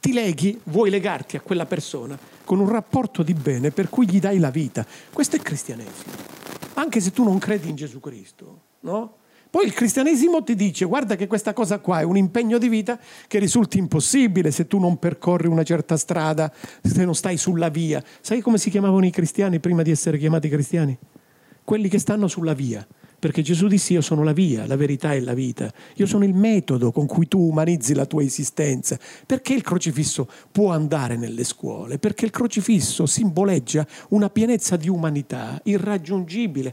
ti leghi, vuoi legarti a quella persona con un rapporto di bene per cui gli dai la vita. Questo è cristianesimo. Anche se tu non credi in Gesù Cristo, no? Poi il cristianesimo ti dice guarda che questa cosa qua è un impegno di vita che risulti impossibile se tu non percorri una certa strada, se non stai sulla via. Sai come si chiamavano i cristiani prima di essere chiamati cristiani? Quelli che stanno sulla via. Perché Gesù disse io sono la via, la verità e la vita. Io sono il metodo con cui tu umanizzi la tua esistenza. Perché il crocifisso può andare nelle scuole? Perché il crocifisso simboleggia una pienezza di umanità irraggiungibile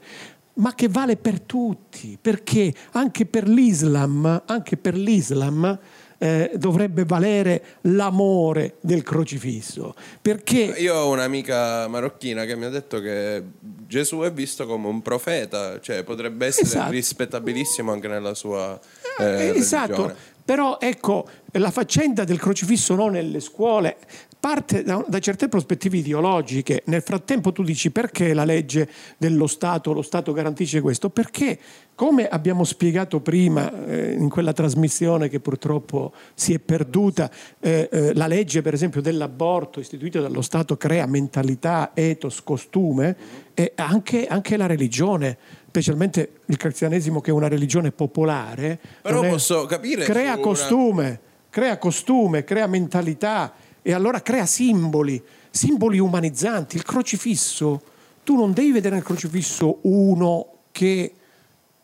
ma che vale per tutti, perché anche per l'Islam, anche per l'Islam eh, dovrebbe valere l'amore del crocifisso, perché Io ho un'amica marocchina che mi ha detto che Gesù è visto come un profeta, cioè potrebbe essere Esatto. rispettabilissimo anche nella sua Eh, eh, esatto, però ecco, la faccenda del crocifisso non nelle scuole parte da, da certe prospettive ideologiche. Nel frattempo tu dici perché la legge dello Stato, lo Stato garantisce questo? Perché, come abbiamo spiegato prima eh, in quella trasmissione che purtroppo si è perduta, eh, eh, la legge per esempio dell'aborto istituita dallo Stato crea mentalità, ethos, costume e anche, anche la religione specialmente il cristianesimo che è una religione popolare, Però è- posso capire crea una- costume, crea costume, crea mentalità e allora crea simboli, simboli umanizzanti. Il crocifisso, tu non devi vedere nel crocifisso uno che,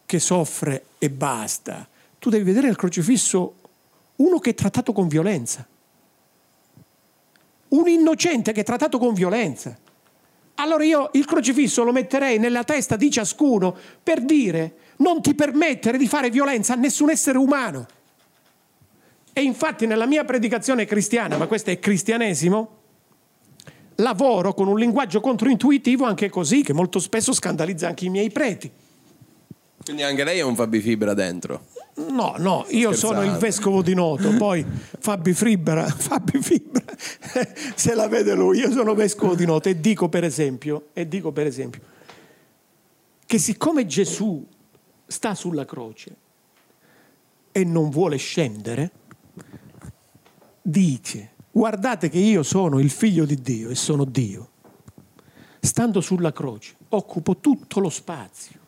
che soffre e basta, tu devi vedere nel crocifisso uno che è trattato con violenza, un innocente che è trattato con violenza. Allora io il crocifisso lo metterei nella testa di ciascuno per dire non ti permettere di fare violenza a nessun essere umano. E infatti nella mia predicazione cristiana, ma questo è cristianesimo, lavoro con un linguaggio controintuitivo anche così, che molto spesso scandalizza anche i miei preti. Quindi anche lei ha un Fabifibra dentro. No, no, io sono il vescovo di Noto, poi Fabi Fibra, Fabi Fibra se la vede lui, io sono vescovo di Noto e dico per esempio, e dico per esempio che siccome Gesù sta sulla croce e non vuole scendere, dice guardate che io sono il figlio di Dio e sono Dio. Stando sulla croce occupo tutto lo spazio,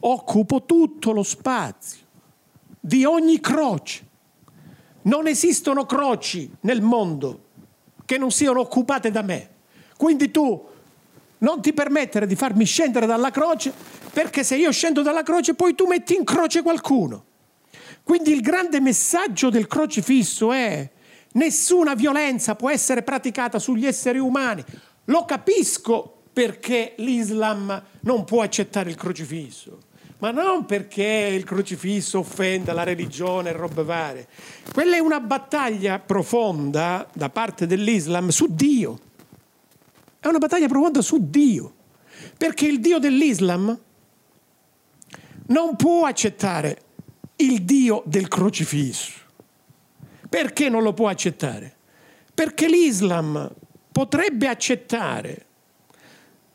occupo tutto lo spazio di ogni croce. Non esistono croci nel mondo che non siano occupate da me. Quindi tu non ti permettere di farmi scendere dalla croce, perché se io scendo dalla croce poi tu metti in croce qualcuno. Quindi il grande messaggio del crocifisso è nessuna violenza può essere praticata sugli esseri umani. Lo capisco perché l'Islam non può accettare il crocifisso, ma non perché il crocifisso offenda la religione e robe varie. Quella è una battaglia profonda da parte dell'Islam su Dio. È una battaglia profonda su Dio. Perché il Dio dell'Islam non può accettare il Dio del crocifisso. Perché non lo può accettare? Perché l'Islam potrebbe accettare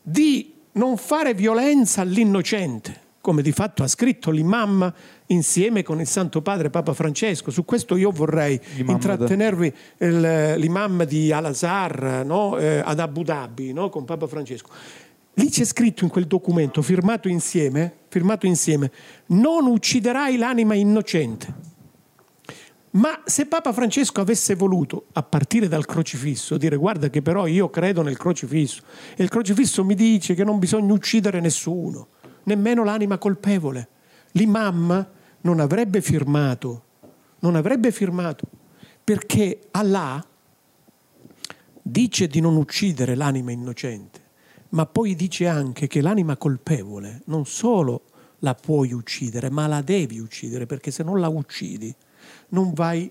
di non fare violenza all'innocente, come di fatto ha scritto l'imam insieme con il Santo Padre Papa Francesco. Su questo io vorrei L'imam intrattenervi il- l'imam di Al-Azhar no? Eh, ad Abu Dhabi no? con Papa Francesco. Lì c'è scritto in quel documento, firmato insieme, firmato insieme, non ucciderai l'anima innocente. Ma se Papa Francesco avesse voluto, a partire dal crocifisso, dire guarda che però io credo nel crocifisso e il crocifisso mi dice che non bisogna uccidere nessuno, nemmeno l'anima colpevole, l'imam non avrebbe firmato, non avrebbe firmato, perché Allah dice di non uccidere l'anima innocente, ma poi dice anche che l'anima colpevole non solo la puoi uccidere, ma la devi uccidere perché se non la uccidi non vai...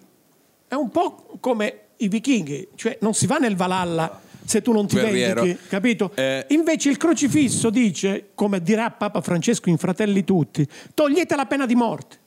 È un po' come i vichinghi, cioè non si va nel Valhalla se tu non ti Guerriero. vendichi, capito? Eh. Invece il crocifisso dice, come dirà Papa Francesco in Fratelli Tutti, togliete la pena di morte.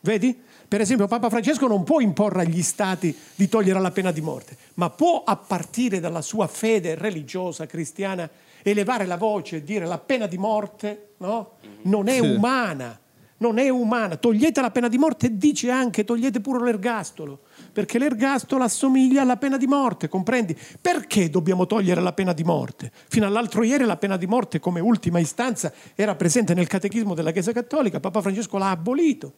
Vedi? Per esempio, Papa Francesco non può imporre agli stati di togliere la pena di morte, ma può a partire dalla sua fede religiosa cristiana elevare la voce e dire la pena di morte no? non è umana, non è umana. Togliete la pena di morte e dice anche togliete pure l'ergastolo, perché l'ergastolo assomiglia alla pena di morte, comprendi? Perché dobbiamo togliere la pena di morte? Fino all'altro ieri la pena di morte come ultima istanza era presente nel catechismo della Chiesa Cattolica, Papa Francesco l'ha abolito.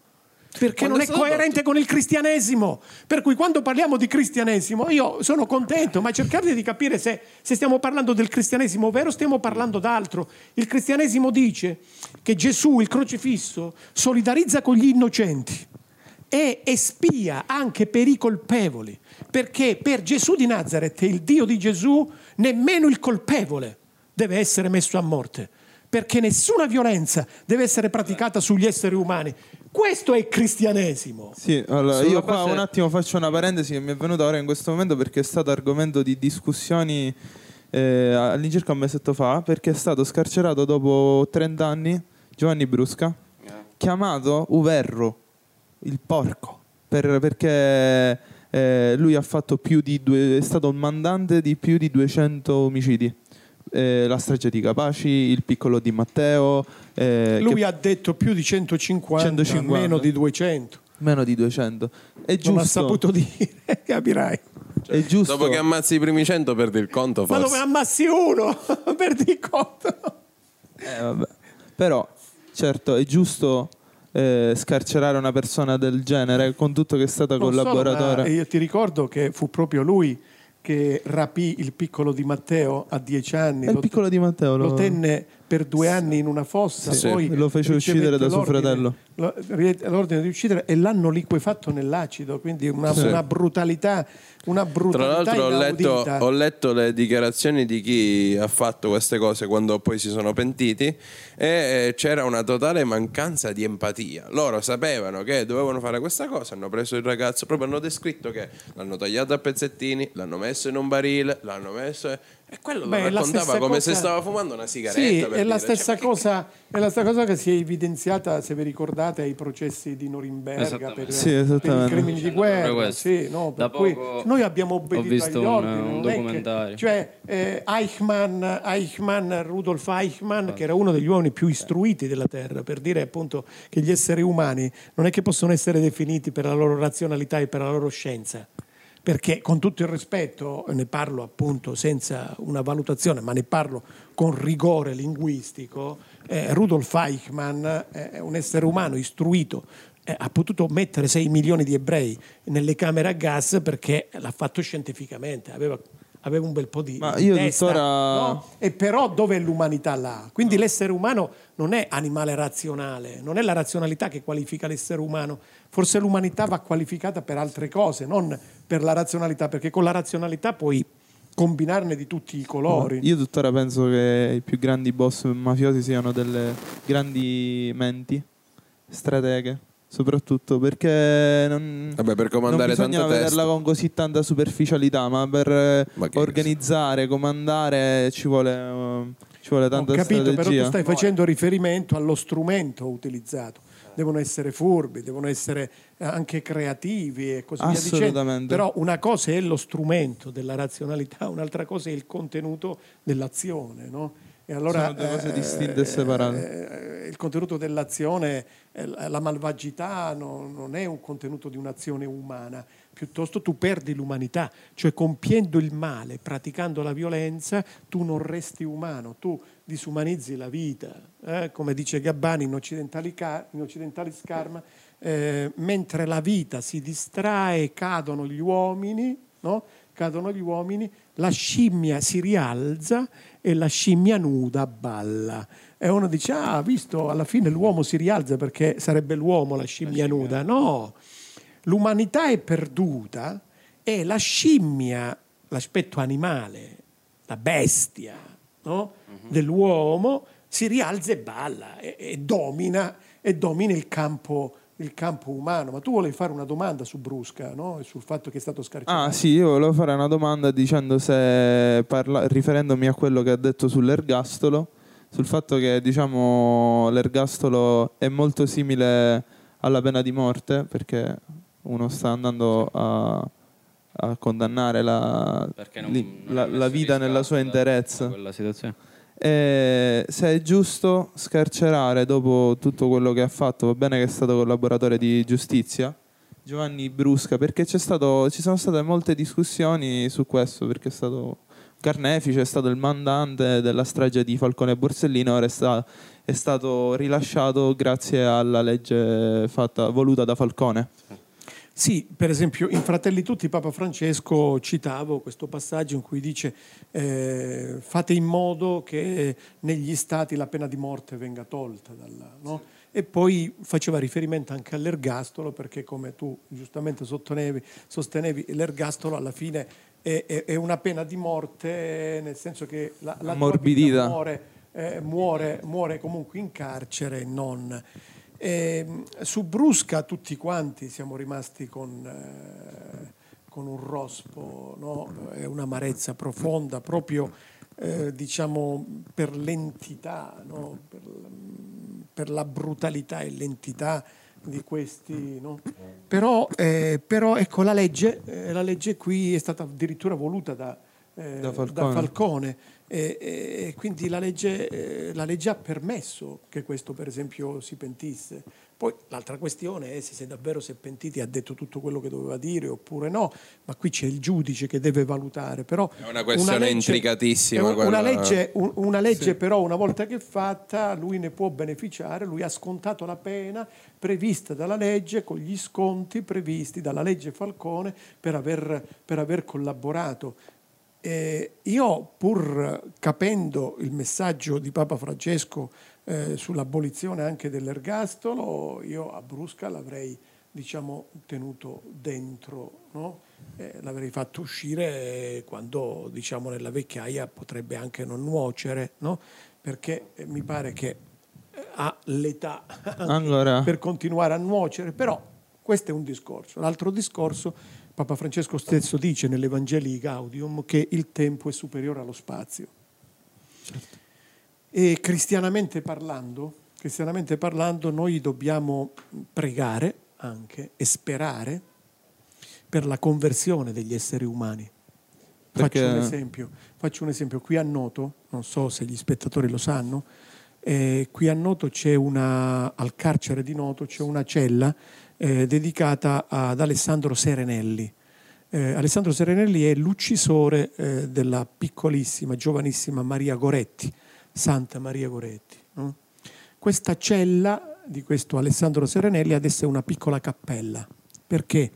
Perché Quando non è coerente con il cristianesimo. Per cui quando parliamo di cristianesimo io sono contento, ma cercate di capire se, se stiamo parlando del cristianesimo vero o stiamo parlando d'altro. Il cristianesimo dice che Gesù, il crocifisso, solidarizza con gli innocenti e espia anche per i colpevoli. Perché per Gesù di Nazareth, il Dio di Gesù, nemmeno il colpevole deve essere messo a morte. Perché nessuna violenza deve essere praticata sugli esseri umani. Questo è il cristianesimo. Sì, allora Sulla io qua base- un attimo faccio una parentesi che mi è venuta ora in questo momento perché è stato argomento di discussioni eh, all'incirca un mesetto fa perché è stato scarcerato dopo 30 anni Giovanni Brusca chiamato Uverro, il porco, per- perché eh, lui ha fatto più di due, è stato un mandante di più di 200 omicidi. Eh, la strage di Capaci, il piccolo di Matteo, eh, Lui che- ha detto più di 150, 150. meno di 200. meno di 200. È Non giusto. ha saputo dire, capirai. È giusto. Dopo che ammazzi i primi 100 perdi il conto, Ma forse. dove ammassi uno? Perdi il conto. Eh, vabbè. Però, certo, è giusto eh, scarcerare una persona del genere con tutto che è stata Non solo, collaboratore. ma io ti ricordo che fu proprio lui che rapì il piccolo di Matteo a dieci anni. È il Lo- piccolo di Matteo. lo lo- tenne per due anni in una fossa, Sì, poi lo fece uccidere da suo fratello. l'ordine di uccidere e l'hanno liquefatto nell'acido, quindi una, Sì. una brutalità, una Tra brutalità l'altro ho letto, ho letto le dichiarazioni di chi ha fatto queste cose quando poi si sono pentiti e c'era una totale mancanza di empatia. Loro sapevano che dovevano fare questa cosa, hanno preso il ragazzo, proprio hanno descritto che l'hanno tagliato a pezzettini, l'hanno messo in un barile, l'hanno messo... E quello lo Beh, la raccontava come cosa- se stava fumando una sigaretta. Sì, per è la, dire. stessa Cioè, che cosa, è la stessa cosa che si è evidenziata, se vi ricordate, ai processi di Norimberga per, Sì, per i crimini di guerra. Sì, no, per Da cui poco noi abbiamo ho obbedito visto agli un- ordini. un non è che- documentario. cioè, eh, Eichmann, Eichmann, Rudolf Eichmann, che era uno degli uomini più istruiti della Terra, per dire appunto che gli esseri umani non è che possono essere definiti per la loro razionalità e per la loro scienza perché con tutto il rispetto, ne parlo appunto senza una valutazione, ma ne parlo con rigore linguistico, eh, Rudolf Eichmann è un essere umano istruito, eh, ha potuto mettere 6 milioni di ebrei nelle camere a gas perché l'ha fatto scientificamente, aveva, aveva un bel po' di, Ma io testa, tuttora- no? E però dove è l'umanità là? Quindi l'essere umano non è animale razionale, non è la razionalità che qualifica l'essere umano, forse l'umanità va qualificata per altre cose, non per la razionalità, perché con la razionalità puoi combinarne di tutti i colori. Io tuttora penso che i più grandi boss mafiosi siano delle grandi menti, strateghe, soprattutto perché non, Vabbè, per comandare non bisogna vederla teste. con così tanta superficialità, ma per eh, Ma organizzare, comandare ci vuole, eh, ci vuole Ho tanta capito, però tu strategia. stai facendo riferimento allo strumento utilizzato. Devono essere furbi, devono essere eh, anche creativi e così via dicendo. Assolutamente. Però una cosa è lo strumento della razionalità, un'altra cosa è il contenuto dell'azione, no? E allora, Sono due cose distinte e separate. eh, il contenuto dell'azione, eh, la malvagità no- non è un contenuto di un'azione umana, piuttosto tu perdi l'umanità, cioè compiendo il male, praticando la violenza, tu non resti umano, tu disumanizzi la vita, eh, come dice Gabbani in Occidentali, Car- in Occidentalis Karma, eh, mentre la vita si distrae, cadono gli uomini, no? cadono gli uomini, la scimmia si rialza e la scimmia nuda balla. E uno dice, ah, visto, alla fine l'uomo si rialza perché sarebbe l'uomo la scimmia nuda. No, l'umanità è perduta e la scimmia, l'aspetto animale, la bestia no? dell'uomo, si rialza e balla e, e domina, e domina il campo il campo umano. Ma tu volevi fare una domanda su Brusca, no? sul fatto che è stato scarcerato? Ah sì, io volevo fare una domanda dicendo se, parla, riferendomi a quello che ha detto sull'ergastolo, sul fatto che diciamo l'ergastolo è molto simile alla pena di morte, perché uno sta andando a, a condannare la, non, li, non la, la vita nella sua interezza. E se è giusto scarcerare dopo tutto quello che ha fatto, va bene che è stato collaboratore di giustizia, Giovanni Brusca, perché stato, ci sono state molte discussioni su questo, perché è stato carnefice, è stato il mandante della strage di Falcone e Borsellino, ora è, sta, è stato rilasciato grazie alla legge fatta, voluta da Falcone. Sì, per esempio in Fratelli Tutti Papa Francesco citavo questo passaggio in cui dice eh, fate in modo che negli stati la pena di morte venga tolta. Dalla, no? E poi faceva riferimento anche all'ergastolo perché come tu giustamente sostenevi, l'ergastolo alla fine è, è, è, una pena di morte nel senso che la, la muore, eh, muore, muore comunque in carcere non... E, ehm, su Brusca tutti quanti siamo rimasti con, eh, con un rospo no? e un'amarezza profonda proprio eh, diciamo per l'entità, no? per, per, la brutalità e l'entità di questi. No? Però, eh, però, ecco la legge, eh, la legge qui è stata addirittura voluta da, eh, da Falcone. Da Falcone e, e quindi la legge, eh, la legge, ha permesso che questo per esempio si pentisse. Poi l'altra questione è se davvero si è pentito e ha detto tutto quello che doveva dire oppure no, ma qui c'è il giudice che deve valutare. Però è una questione una legge, intricatissima. Una, una legge, un, una legge sì. però una volta che è fatta lui ne può beneficiare, lui ha scontato la pena prevista dalla legge con gli sconti previsti dalla legge Falcone per aver, per aver collaborato. Eh, io, pur capendo il messaggio di Papa Francesco eh, sull'abolizione anche dell'ergastolo, io a Brusca l'avrei diciamo, tenuto dentro, no? eh, l'avrei fatto uscire quando diciamo, nella vecchiaia potrebbe anche non nuocere, no? perché eh, mi pare che eh, ha l'età allora. per continuare a nuocere, però questo è un discorso. L'altro discorso Papa Francesco stesso dice nell'Evangeli Gaudium che il tempo è superiore allo spazio. E cristianamente parlando, cristianamente parlando, noi dobbiamo pregare anche e sperare per la conversione degli esseri umani. Perché... Faccio, un esempio, faccio un esempio. Qui a Noto, non so se gli spettatori lo sanno, eh, qui a Noto c'è una, al carcere di Noto c'è una cella eh, dedicata ad Alessandro Serenelli. Eh, Alessandro Serenelli è l'uccisore eh, della piccolissima, giovanissima Maria Goretti, Santa Maria Goretti. No? Questa cella di questo Alessandro Serenelli adesso è una piccola cappella. Perché?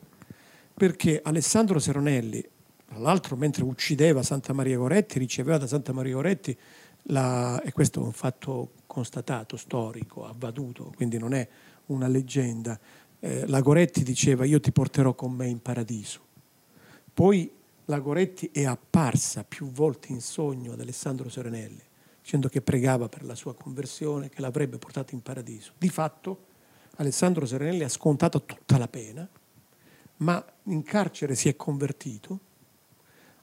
Perché Alessandro Serenelli, tra l'altro mentre uccideva Santa Maria Goretti, riceveva da Santa Maria Goretti, la, e questo è un fatto constatato, storico, avvaduto, quindi non è una leggenda, eh, la Goretti diceva io ti porterò con me in paradiso. Poi la Goretti è apparsa più volte in sogno ad Alessandro Serenelli, dicendo che pregava per la sua conversione, che l'avrebbe portato in paradiso. Di fatto Alessandro Serenelli ha scontato tutta la pena, ma in carcere si è convertito,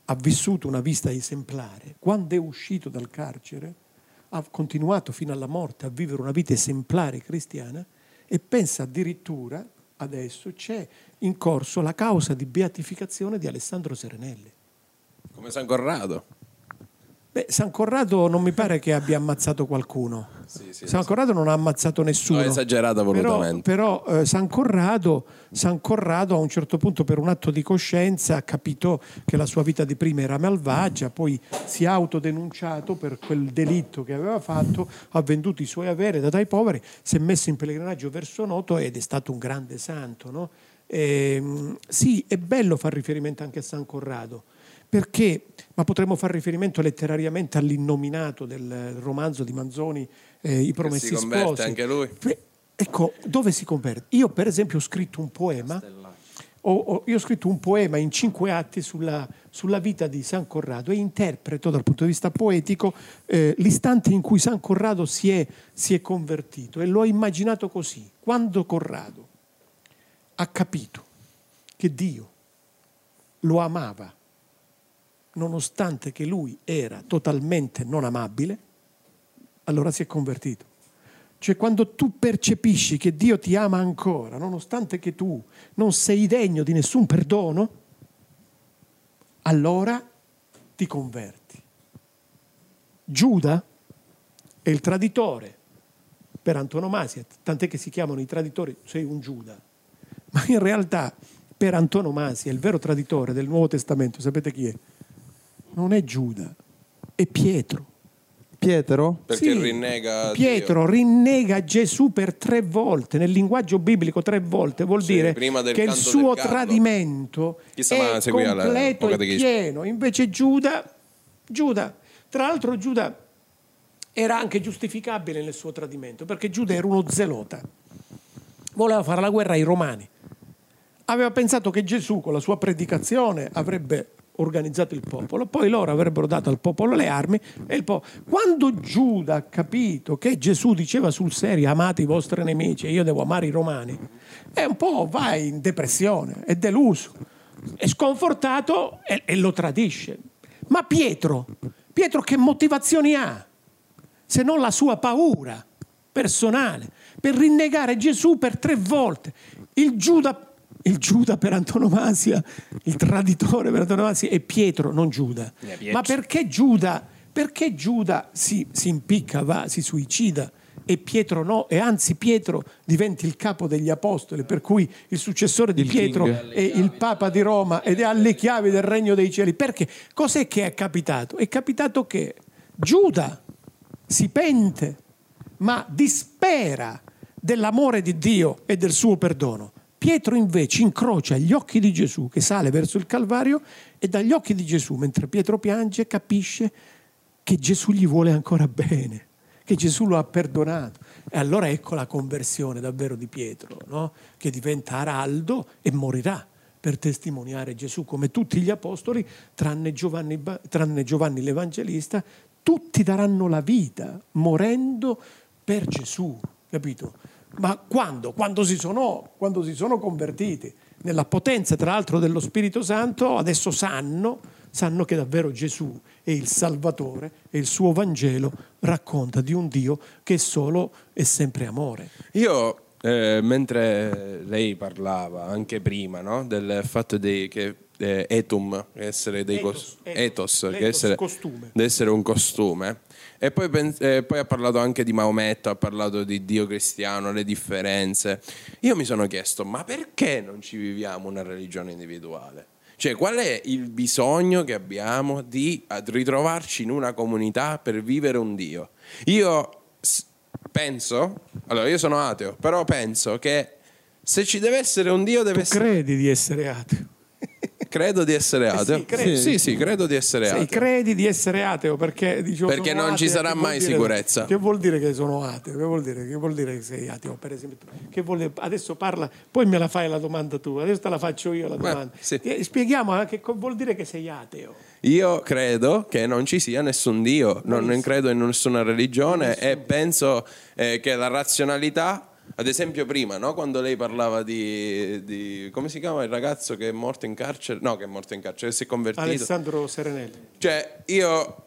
ha vissuto una vita esemplare. Quando è uscito dal carcere ha continuato fino alla morte a vivere una vita esemplare cristiana e pensa addirittura, adesso c'è in corso la causa di beatificazione di Alessandro Serenelli. Come San Corrado. Beh, San Corrado non mi pare che abbia ammazzato qualcuno. Sì, sì, San Corrado non ha ammazzato nessuno. Ho esagerato volutamente. Però, però eh, San, Corrado, San, Corrado, a un certo punto per un atto di coscienza capito che la sua vita di prima era malvagia, poi si è autodenunciato per quel delitto che aveva fatto, ha venduto i suoi averi, dato ai poveri, si è messo in pellegrinaggio verso Noto ed è stato un grande santo. No? E, ehm, sì, è bello fare riferimento anche a San Corrado perché, ma potremmo fare riferimento letterariamente all'innominato del romanzo di Manzoni, eh, I Promessi che si Sposi. anche lui. Ecco, dove si converte? Io per esempio ho scritto un poema, ho, ho, io ho scritto un poema in cinque atti sulla, sulla vita di San Corrado e interpreto dal punto di vista poetico eh, l'istante in cui San Corrado si è, si è convertito e l'ho immaginato così. Quando Corrado ha capito che Dio lo amava, nonostante che lui era totalmente non amabile, allora si è convertito. Cioè quando tu percepisci che Dio ti ama ancora, nonostante che tu non sei degno di nessun perdono, allora ti converti. Giuda è il traditore per antonomasia, tant'è che si chiamano i traditori, sei un Giuda, ma in realtà per antonomasia il vero traditore del Nuovo Testamento, sapete chi è? Non è Giuda, è Pietro. Pietro? Perché Sì, rinnega Pietro Dio. rinnega Gesù per tre volte, nel linguaggio biblico tre volte, vuol Sì, dire che il suo tradimento Chi sta è completo il e pieno. Invece Giuda, Giuda, tra l'altro Giuda era anche giustificabile nel suo tradimento, perché Giuda era uno zelota, voleva fare la guerra ai romani. Aveva pensato che Gesù con la sua predicazione avrebbe organizzato il popolo, poi loro avrebbero dato al popolo le armi e il popolo. Quando Giuda ha capito che Gesù diceva sul serio amate i vostri nemici e io devo amare i romani, è un po' va in depressione, è deluso, è sconfortato e, e lo tradisce. Ma Pietro, Pietro che motivazioni ha? se non la sua paura personale per rinnegare Gesù per tre volte. Il Giuda, il Giuda per antonomasia, il traditore per antonomasia è Pietro, non Giuda. Ma perché Giuda, perché Giuda si, si impicca, va, si suicida e Pietro no? E anzi Pietro diventi il capo degli apostoli, per cui il successore di Il Pietro king. è il Papa di Roma ed ha le chiavi del regno dei cieli. Perché? Cos'è che è capitato? È capitato che Giuda si pente, ma dispera dell'amore di Dio e del suo perdono. Pietro invece incrocia gli occhi di Gesù che sale verso il Calvario e dagli occhi di Gesù, mentre Pietro piange, capisce che Gesù gli vuole ancora bene, che Gesù lo ha perdonato. E allora ecco la conversione davvero di Pietro, no? che diventa araldo e morirà per testimoniare Gesù, come tutti gli apostoli, tranne Giovanni, tranne Giovanni l'Evangelista, tutti daranno la vita morendo per Gesù, capito? Ma quando? Quando si sono, quando si sono convertiti. Nella potenza, tra l'altro, dello Spirito Santo, adesso sanno, sanno che davvero Gesù è il Salvatore e il suo Vangelo racconta di un Dio che è solo e sempre amore. Io, eh, mentre lei parlava anche prima no? del fatto di, che eh, etum, essere dei Ethos, cos- ethos, ethos, essere, costume. essere un costume. E poi, eh, poi ha parlato anche di Maometto, ha parlato di Dio cristiano, le differenze. Io mi sono chiesto, ma perché non ci viviamo una religione individuale? Cioè, qual è il bisogno che abbiamo di ritrovarci in una comunità per vivere un Dio? Io penso, allora io sono ateo, però penso che se ci deve essere un Dio deve Tu essere... credi di essere ateo? Credo di essere ateo. sì, credi. sì, sì, credo di essere Sei, ateo. credi di essere ateo perché dicevo, Perché non ci ateo, sarà che vuol mai dire- sicurezza. Che vuol dire che sono ateo? Che vuol dire che, vuol dire che sei ateo, per esempio? Dire- adesso parla, poi me la fai la domanda tu, adesso te la faccio io la Beh, domanda. sì. Eh, Spieghiamo anche che vuol dire che sei ateo. Io credo che non ci sia nessun Dio, non Benissimo. credo in nessuna religione e penso eh, che la razionalità, ad esempio prima, no? quando lei parlava di, di- come si chiama il ragazzo che è morto in carcere? No, che è morto in carcere, che si è convertito. Alessandro Serenelli. Cioè, io,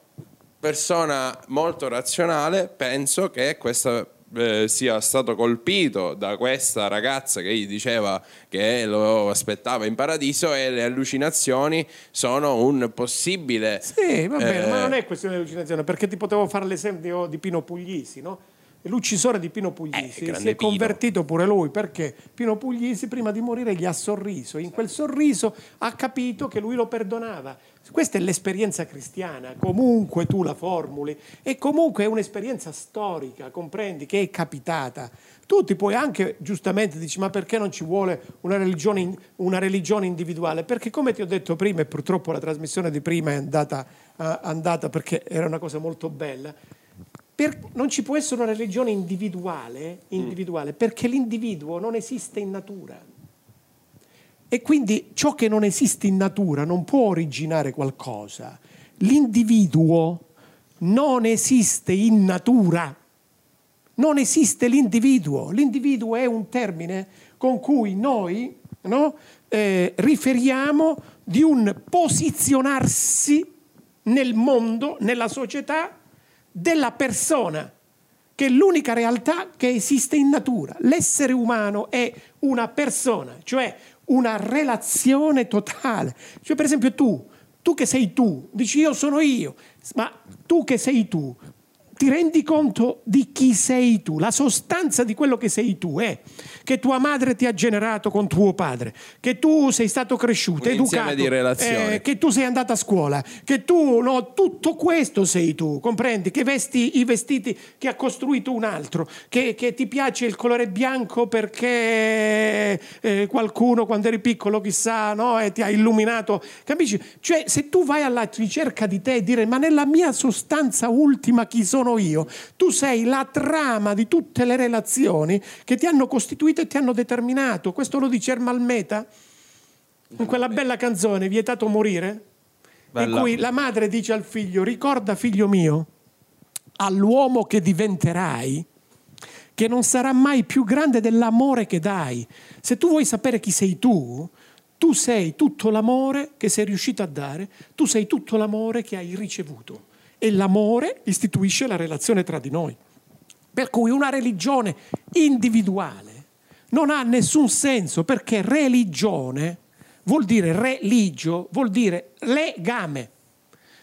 persona molto razionale, penso che questa eh, sia stato colpito da questa ragazza che gli diceva che lo aspettava in paradiso e le allucinazioni sono un possibile Sì, va bene, Eh. ma non è questione di allucinazione, perché ti potevo fare l'esempio di Pino Puglisi, no? L'uccisore di Pino Puglisi Eh, si è Pino. convertito pure lui perché Pino Puglisi prima di morire gli ha sorriso. In quel sorriso ha capito che lui lo perdonava. Questa è l'esperienza cristiana, comunque tu la formuli, e comunque è un'esperienza storica, comprendi, che è capitata. Tu ti puoi anche giustamente dici ma perché non ci vuole una religione, una religione individuale? Perché come ti ho detto prima, e purtroppo la trasmissione di prima è andata, eh, andata perché era una cosa molto bella, per- non ci può essere una religione individuale, individuale perché l'individuo non esiste in natura. E quindi ciò che non esiste in natura non può originare qualcosa. L'individuo non esiste in natura. Non esiste l'individuo. L'individuo è un termine con cui noi no, eh, riferiamo di un posizionarsi nel mondo, nella società, della persona, che è l'unica realtà che esiste in natura. L'essere umano è una persona, cioè una relazione totale. Cioè, per esempio, tu, tu che sei tu, dici io sono io, ma tu che sei tu, ti rendi conto di chi sei tu, la sostanza di quello che sei tu è che tua madre ti ha generato con tuo padre, che tu sei stato cresciuto, Un educato, eh, che tu sei andata a scuola, che tu, no, tutto questo sei tu, comprendi? Che vesti i vestiti che ha costruito un altro, che, che ti piace il colore bianco perché eh, qualcuno quando eri piccolo chissà no, e ti ha illuminato, capisci? Cioè se tu vai alla ricerca di te e dire ma nella mia sostanza ultima chi sono io, tu sei la trama di tutte le relazioni che ti hanno costituito e ti hanno determinato. Questo lo dice Ermal Meta in quella bella canzone Vietato morire, Bella. in cui la madre dice al figlio: Ricorda, figlio mio, all'uomo che diventerai, che non sarà mai più grande dell'amore che dai. Se tu vuoi sapere chi sei tu, tu sei tutto l'amore che sei riuscito a dare, tu sei tutto l'amore che hai ricevuto. E l'amore istituisce la relazione tra di noi. Per cui una religione individuale non ha nessun senso perché religione vuol dire religio, vuol dire legame,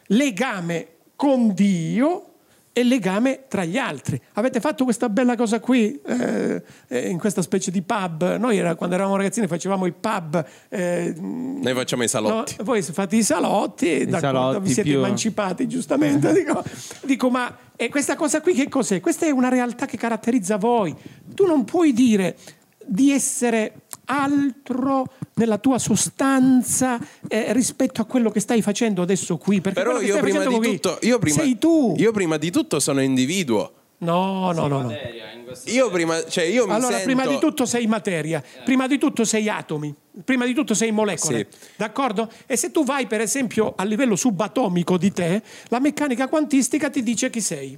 legame con Dio e legame tra gli altri. Avete fatto questa bella cosa qui, eh, eh, in questa specie di pub. Noi era, quando eravamo ragazzini facevamo i pub. eh, Noi facciamo i salotti. No, voi fate i salotti, d'accordo, salotti vi siete più- emancipati giustamente. dico, dico, ma e questa cosa qui che cos'è? Questa è una realtà che caratterizza voi. Tu non puoi dire di essere altro nella tua sostanza eh, rispetto a quello che stai facendo adesso qui. Perché Però io prima, di tutto, io, prima, sei tu. io prima di tutto sono individuo. No, no, no, no. Io prima, cioè io mi Allora, sento... prima di tutto sei materia, prima di tutto sei atomi, prima di tutto sei molecole, Sì. d'accordo? E se tu vai per esempio a livello subatomico di te, la meccanica quantistica ti dice chi sei.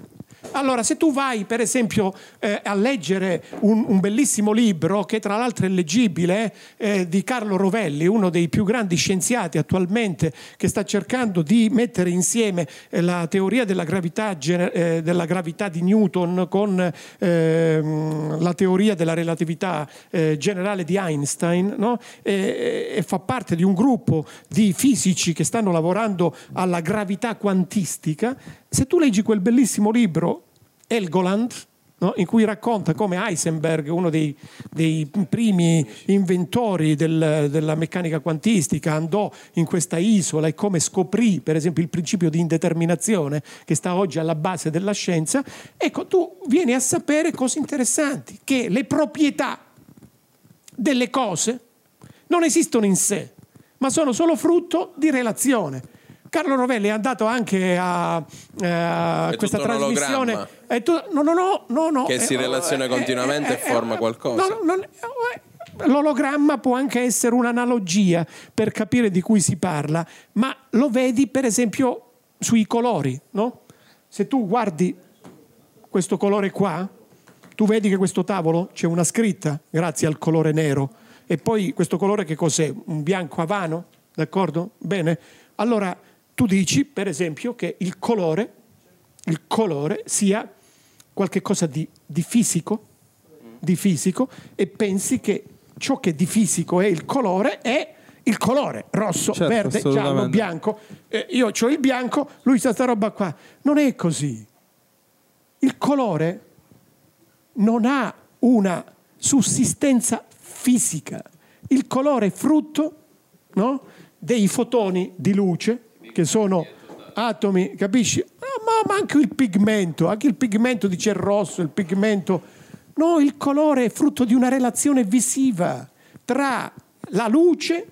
Allora, se tu vai per esempio eh, a leggere un, un bellissimo libro che tra l'altro è leggibile eh, di Carlo Rovelli, uno dei più grandi scienziati attualmente che sta cercando di mettere insieme eh, la teoria della gravità, eh, della gravità di Newton con ehm, la teoria della relatività eh, generale di Einstein no? e, e fa parte di un gruppo di fisici che stanno lavorando alla gravità quantistica. Se tu leggi quel bellissimo libro, Helgoland, no? in cui racconta come Heisenberg, uno dei, dei primi inventori del- della meccanica quantistica, andò in questa isola e come scoprì, per esempio, il principio di indeterminazione che sta oggi alla base della scienza, ecco, tu vieni a sapere cose interessanti, che le proprietà delle cose non esistono in sé, ma sono solo frutto di relazione. Carlo Rovelli è andato anche a, eh, questa trasmissione. È tu- no, no, no, no, no. Che si Eh, relaziona eh, continuamente eh, e forma eh, qualcosa. no, no, no, eh, L'ologramma può anche essere un'analogia per capire di cui si parla, ma lo vedi per esempio sui colori, no? Se tu guardi questo colore qua, tu vedi che questo tavolo c'è una scritta grazie al colore nero e poi questo colore che cos'è? Un bianco avano, d'accordo? Bene. Allora tu dici per esempio che il colore, il colore sia qualcosa di, di fisico, di fisico e pensi che ciò che di fisico è il colore è il colore rosso, Certo, verde, giallo, bianco. Eh, io ho il bianco, lui sa sta roba qua. Non è così. Il colore non ha una sussistenza fisica. Il colore è frutto no? dei fotoni di luce, che sono atomi, capisci? Ah, ma, ma anche il pigmento, anche il pigmento dice il rosso, il pigmento... No, il colore è frutto di una relazione visiva tra la luce,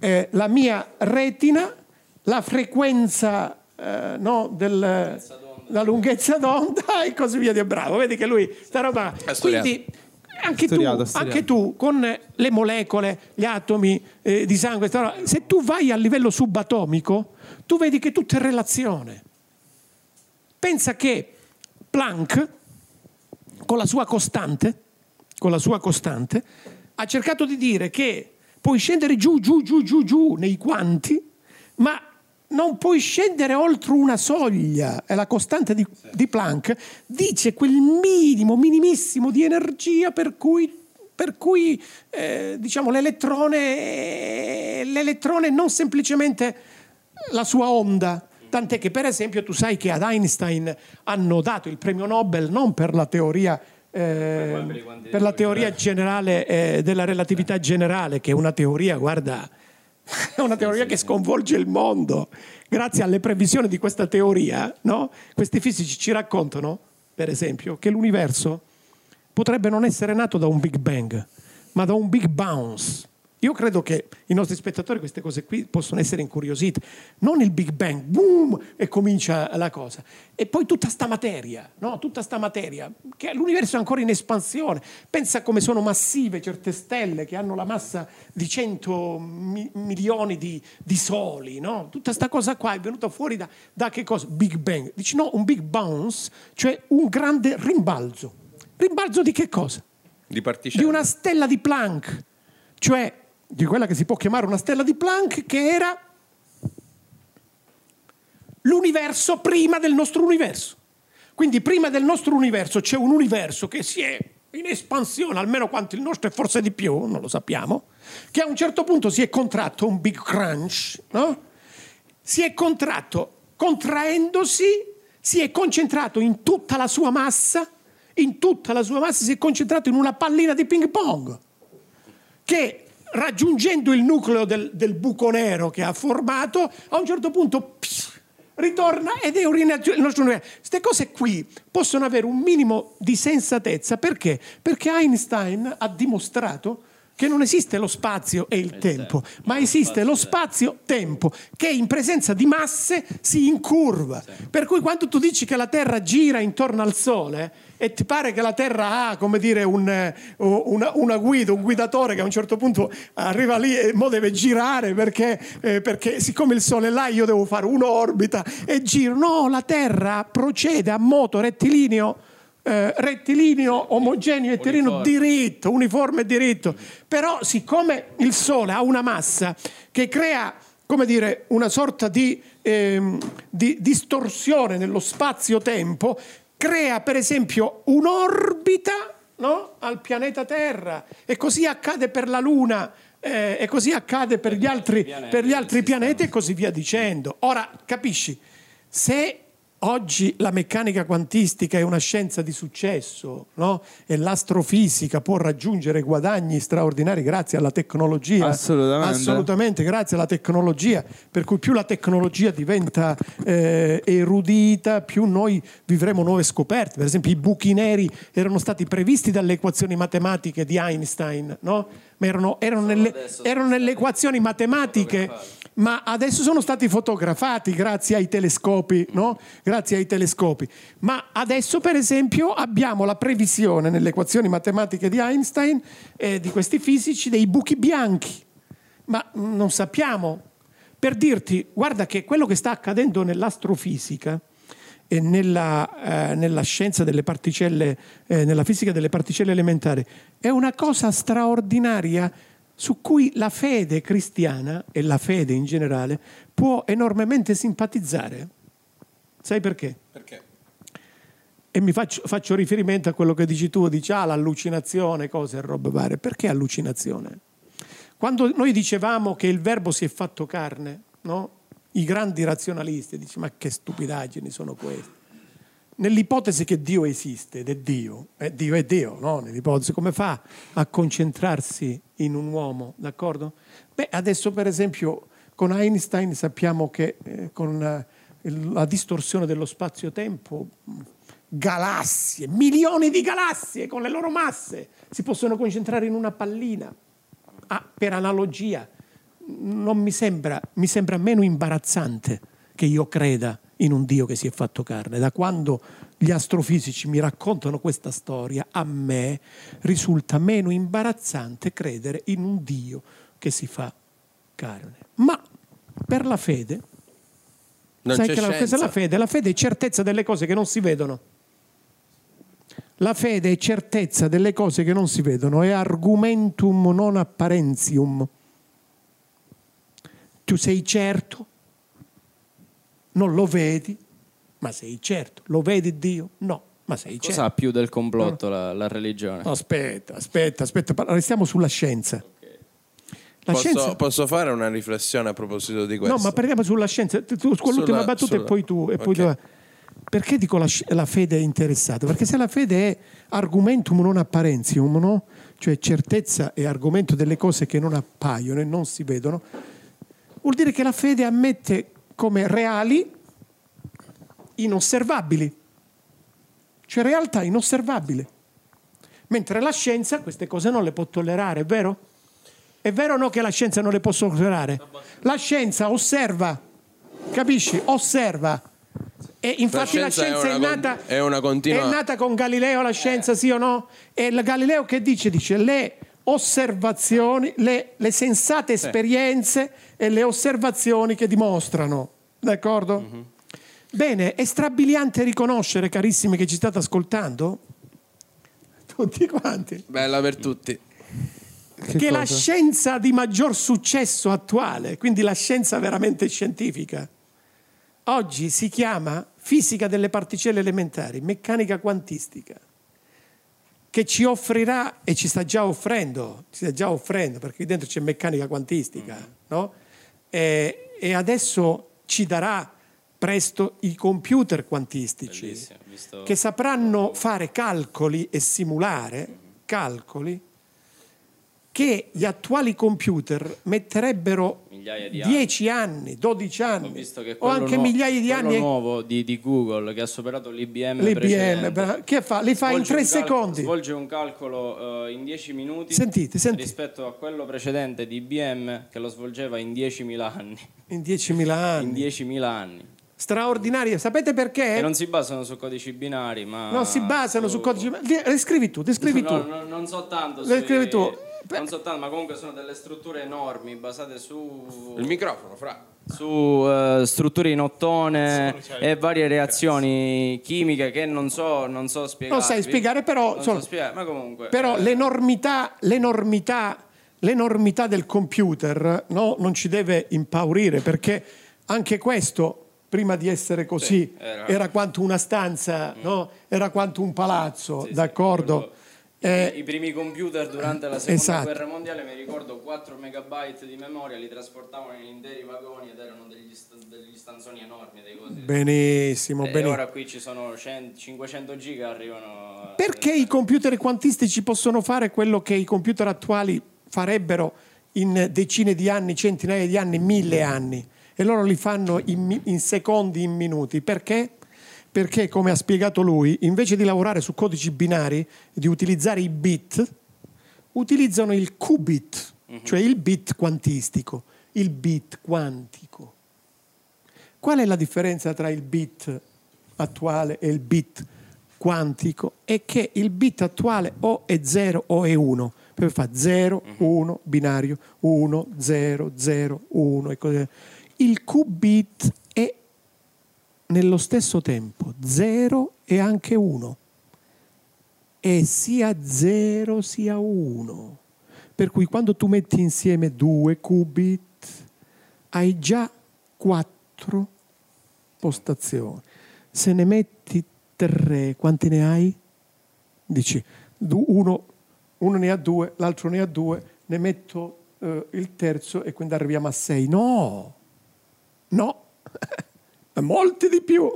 eh, la mia retina, la frequenza eh, no, del, la lunghezza d'onda e così via. Di bravo, vedi che lui sta roba. Quindi anche, Studiato, tu, studiato. anche tu, con le molecole, gli atomi eh, di sangue, se tu vai a livello subatomico, tu vedi che tutto è relazione. Pensa che Planck, con la sua costante, con la sua costante, ha cercato di dire che puoi scendere giù, giù, giù, giù, giù nei quanti, ma non puoi scendere oltre una soglia. E la costante di, di Planck dice quel minimo, minimissimo di energia per cui, per cui eh, diciamo, l'elettrone, l'elettrone non semplicemente la sua onda. Tant'è che, per esempio, tu sai che ad Einstein hanno dato il premio Nobel non per la teoria eh, per la teoria generale eh, della relatività generale, che è una teoria, guarda, è una teoria che sconvolge il mondo. Grazie alle previsioni di questa teoria, no? questi fisici ci raccontano, per esempio, che l'universo potrebbe non essere nato da un Big Bang, ma da un Big Bounce. Io credo che i nostri spettatori queste cose qui possono essere incuriositi. Non il Big Bang, boom, e comincia la cosa. E poi tutta sta materia, no? Tutta sta materia, che l'universo è ancora in espansione. Pensa come sono massive certe stelle che hanno la massa di 100 mi- milioni di, di soli, no? Tutta sta cosa qua è venuta fuori da, da che cosa? Big Bang. Dici no, un Big Bounce, cioè un grande rimbalzo. Rimbalzo di che cosa? Di particelle. di una stella di Planck, cioè di quella che si può chiamare una stella di Planck, che era l'universo prima del nostro universo. Quindi prima del nostro universo c'è un universo che si è in espansione, almeno quanto il nostro e forse di più, non lo sappiamo, che a un certo punto si è contratto un big crunch, no? Si è contratto, contraendosi, si è concentrato in tutta la sua massa, in tutta la sua massa si è concentrato in una pallina di ping pong che raggiungendo il nucleo del, del buco nero che ha formato, a un certo punto pss, ritorna ed è un il nostro universo. Queste cose qui possono avere un minimo di sensatezza perché? Perché Einstein ha dimostrato che non esiste lo spazio e il tempo, ma esiste lo spazio-tempo che in presenza di masse si incurva. Per cui quando tu dici che la Terra gira intorno al Sole e ti pare che la Terra ha, come dire, un, eh, una, una guida, un guidatore che a un certo punto arriva lì e mo deve girare perché, eh, perché siccome il Sole è là io devo fare un'orbita e giro. No, la Terra procede a moto rettilineo eh, rettilineo, omogeneo, eterino, Uniforme. diritto, uniforme e diritto. Però siccome il Sole ha una massa che crea, come dire, una sorta di, ehm, di distorsione nello spazio-tempo, crea per esempio un'orbita no? al pianeta Terra e così accade per la Luna. eh, e così accade per gli altri, pianeti per gli altri pianeti e così via dicendo. Ora, capisci, se oggi la meccanica quantistica è una scienza di successo no? e l'astrofisica può raggiungere guadagni straordinari grazie alla tecnologia, Assolutamente. assolutamente grazie alla tecnologia, per cui più la tecnologia diventa eh, erudita, più noi vivremo nuove scoperte. Per esempio i buchi neri erano stati previsti dalle equazioni matematiche di Einstein, no? Ma erano, erano nelle, erano nelle equazioni matematiche ma adesso sono stati fotografati grazie ai telescopi, no? Grazie ai telescopi. Ma adesso, per esempio, abbiamo la previsione nelle equazioni matematiche di Einstein, eh, di questi fisici, dei buchi bianchi. Ma mm, non sappiamo. Per dirti, guarda che quello che sta accadendo nell'astrofisica e nella, eh, nella scienza delle particelle, eh, nella fisica delle particelle elementari, è una cosa straordinaria su cui la fede cristiana e la fede in generale può enormemente simpatizzare. Sai perché? Perché? E mi faccio, faccio riferimento a quello che dici tu, dici ah l'allucinazione, cose e robe varie. Perché allucinazione? Quando noi dicevamo che il verbo si è fatto carne, no? I grandi razionalisti dicono ma che stupidaggini sono queste? Nell'ipotesi che Dio esiste ed è Dio, eh, Dio è Dio, no? Nell'ipotesi come fa a concentrarsi in un uomo, d'accordo? Beh, adesso per esempio con Einstein sappiamo che eh, con eh, il- la distorsione dello spazio-tempo galassie, milioni di galassie con le loro masse si possono concentrare in una pallina. Ah, per analogia, non mi sembra, mi sembra meno imbarazzante che io creda in un Dio che si è fatto carne. Da quando gli astrofisici mi raccontano questa storia, a me risulta meno imbarazzante credere in un Dio che si fa carne. Ma per la fede, Non sai c'è che la, scienza. la fede? La fede è certezza delle cose che non si vedono. La fede è certezza delle cose che non si vedono, è argumentum non apparentium. Tu sei certo, non lo vedi, ma sei certo. Lo vedi Dio? No, ma sei Cosa certo. ha più del complotto la, la religione? Aspetta, aspetta, aspetta, restiamo sulla scienza. La Posso, scienza... posso fare una riflessione a proposito di questo? No, ma parliamo sulla scienza. Tu, con l'ultima Sulla- battuta e sulla- poi tu. E poi ok. tu- Perché dico la, la fede è interessata? Perché se la fede è argumentum non apparentium, no? cioè certezza e argomento delle cose che non appaiono e non si vedono, vuol dire che la fede ammette come reali inosservabili, cioè realtà inosservabili. Mentre la scienza queste cose non le può tollerare, è vero? È vero o no che la scienza non le può tollerare? La scienza osserva, capisci? Osserva. E infatti la scienza è scienza, è, con- nata, è una continua- è nata con Galileo, la scienza, sì o no? E il Galileo che dice? Dice le osservazioni, le, le sensate esperienze e le osservazioni che dimostrano. D'accordo? Mhm. Bene, è strabiliante riconoscere, carissimi che ci state ascoltando, tutti quanti, Bella per tutti. che la scienza di maggior successo attuale, quindi la scienza veramente scientifica, oggi si chiama fisica delle particelle elementari, meccanica quantistica, che ci offrirà e ci sta già offrendo, ci sta già offrendo, perché qui dentro c'è meccanica quantistica, no? E, e adesso ci darà presto i computer quantistici visto- che sapranno fare calcoli e simulare calcoli che gli attuali computer metterebbero Migliaia di 10 anni, 12 Ho anni visto che o anche migliaia di anni. nuovo di, di Google che ha superato l'IBM, L'IBM, che fa? Li fa in Svolge 3 un cal- secondi. Svolge un calcolo eh, in 10 minuti Sentite, sentite. rispetto a quello precedente di IBM che lo svolgeva in 10.000 anni. In 10.000 anni. In 10.000 anni. Straordinario. Sapete perché? Che non si basano su codici binari, ma... Non si basano su codici. Li- Scrivi tu, descrivi tu. No, no, non so tanto. Le sui- scrivi tu. Non so tanto, ma comunque sono delle strutture enormi basate su, Il microfono, fra. su eh, strutture in ottone e varie reazioni chimiche che non so, non so spiegare. Non sai spiegare, però, Non so spiegare, ma comunque. Però eh, l'enormità, l'enormità, l'enormità del computer no, non ci deve impaurire perché anche questo, prima di essere così, era- era... quanto una stanza, no? era quanto un palazzo, d'accordo? quello- Eh, I primi computer durante la seconda Esatto. guerra mondiale, mi ricordo 4 megabyte di memoria li trasportavano in interi vagoni ed erano degli, sta- degli stanzoni enormi, benissimo, e benissimo. ora qui ci sono 100 500 giga arrivano. a- Perché i computer quantistici possono fare quello che i computer attuali farebbero in decine di anni, centinaia di anni, mille anni? E loro li fanno in, in secondi, in minuti. Perché? Perché, come ha spiegato lui, invece di lavorare su codici binari, di utilizzare i bit, utilizzano il qubit, cioè il bit quantistico, il bit quantico. Qual è la differenza tra il bit attuale e il bit quantico? È che il bit attuale o è 0 o è 1. Poi fa 0, 1, binario, 1, 0, 0, 1 e così via. Il qubit è nello stesso tempo 0 e anche 1. È sia 0 sia 1. Per cui quando tu metti insieme due qubit hai già 4 postazioni. Se ne metti 3, quanti ne hai? Dici, uno, uno ne ha due, l'altro ne ha due, ne metto eh, il terzo e quindi arriviamo a 6. No, no, molti di più.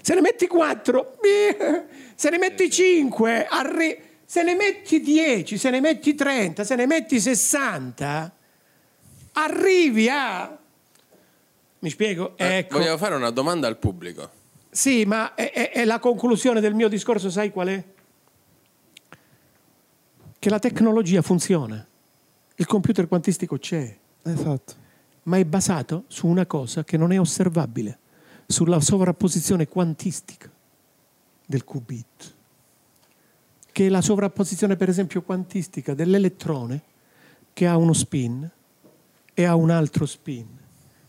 Se ne metti 4, se ne metti 5, se ne metti 10, se ne metti 30, se ne metti 60, arrivi a... Mi spiego? Eh, Ecco. Vogliamo fare una domanda al pubblico. Sì, ma è, è- è la conclusione del mio discorso, sai qual è? Che la tecnologia funziona, il computer quantistico c'è, Esatto. ma è basato su una cosa che non è osservabile, sulla sovrapposizione quantistica. del qubit, che è la sovrapposizione per esempio quantistica dell'elettrone che ha uno spin e ha un altro spin,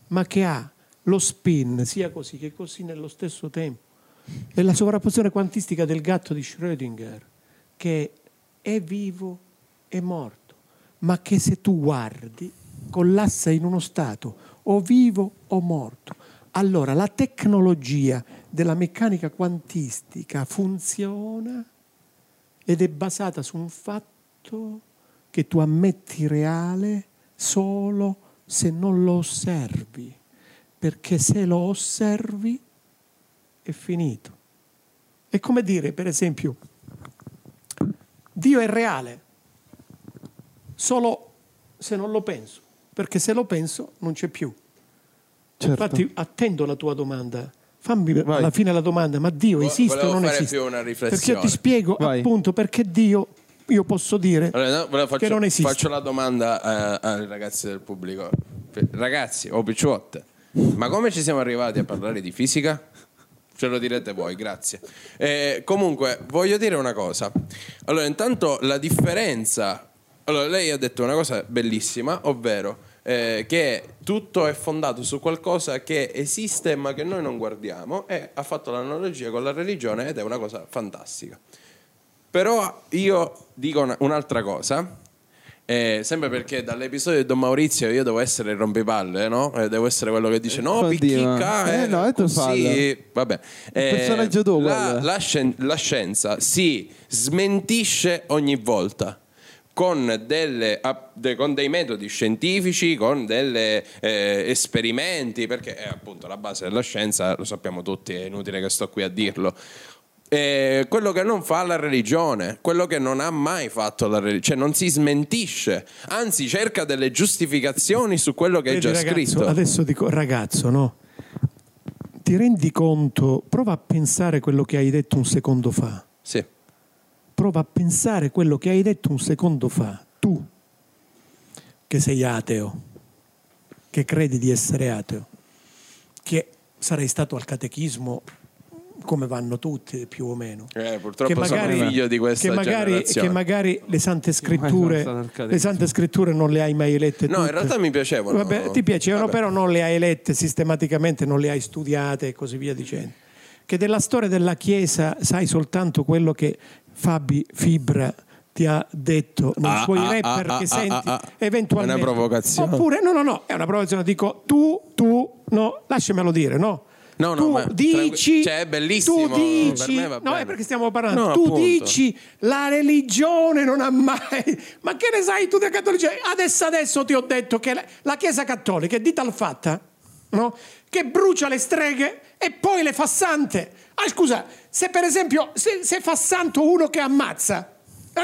ma che ha lo spin sia così che così nello stesso tempo. È la sovrapposizione quantistica del gatto di Schrödinger, che è vivo e morto, ma che se tu guardi collassa in uno stato o vivo o morto. Allora la tecnologia della meccanica quantistica funziona ed è basata su un fatto che tu ammetti reale solo se non lo osservi, perché se lo osservi è finito. È come dire, per esempio, Dio è reale, solo se non lo penso, perché se lo penso non c'è più. Certo. Infatti attendo la tua domanda. Fammi Vai. alla fine la domanda, ma Dio esiste o non esiste? Perché io ti spiego Vai. appunto perché Dio io posso dire allora, no, faccio, che non esiste. Faccio la domanda eh, ai ragazzi del pubblico. Ragazzi o picciotte, ma come ci siamo arrivati a parlare di fisica? Ce lo direte voi, grazie. Eh, comunque, voglio dire una cosa. Allora, intanto la differenza... Allora, lei ha detto una cosa bellissima, ovvero eh, che tutto è fondato su qualcosa che esiste ma che noi non guardiamo e ha fatto l'analogia con la religione ed è una cosa fantastica. Però io dico una, un'altra cosa, eh, sempre perché dall'episodio di Don Maurizio io devo essere il rompipalle, no? Eh, devo essere quello che dice no, picchica, eh, no, è così. Vabbè. Eh, personaggio tuo. La, la, scien- la scienza si smentisce ogni volta con, delle, con, dei metodi scientifici, con degli eh, esperimenti, perché è appunto la base della scienza, lo sappiamo tutti, è inutile che sto qui a dirlo eh, quello che non fa la religione, quello che non ha mai fatto la religione, cioè non si smentisce, anzi cerca delle giustificazioni su quello che Vedi, è già ragazzo, scritto. Adesso dico, ragazzo, no? Ti rendi conto, prova a pensare quello che hai detto un secondo fa. Sì. Prova a pensare quello che hai detto un secondo fa. Tu, che sei ateo, che credi di essere ateo, che sarei stato al catechismo come vanno tutti più o meno. Eh, purtroppo che magari, sono figlio di questa che magari, che magari le sante scritture le sante scritture non le hai mai lette no tutte. in realtà mi piacevano Vabbè, ti piacevano Vabbè. però non le hai lette sistematicamente non le hai studiate e così via dicendo che della storia della Chiesa sai soltanto quello che Fabi Fibra ti ha detto nei ah, suoi ah, rapper ah, che ah, senti ah, ah. eventualmente è una provocazione oppure no no no è una provocazione dico tu tu no lasciamelo dire no No, no, tu dici, cioè, è bellissimo. Tu dici, no, è perché stiamo parlando. No, tu appunto. dici la religione non ha mai. Ma che ne sai tu del cattolicesimo? Adesso, adesso ti ho detto che la Chiesa Cattolica è di tal fatta no? che brucia le streghe e poi le fa sante. Ah, scusa, se per esempio se, se fa santo uno che ammazza,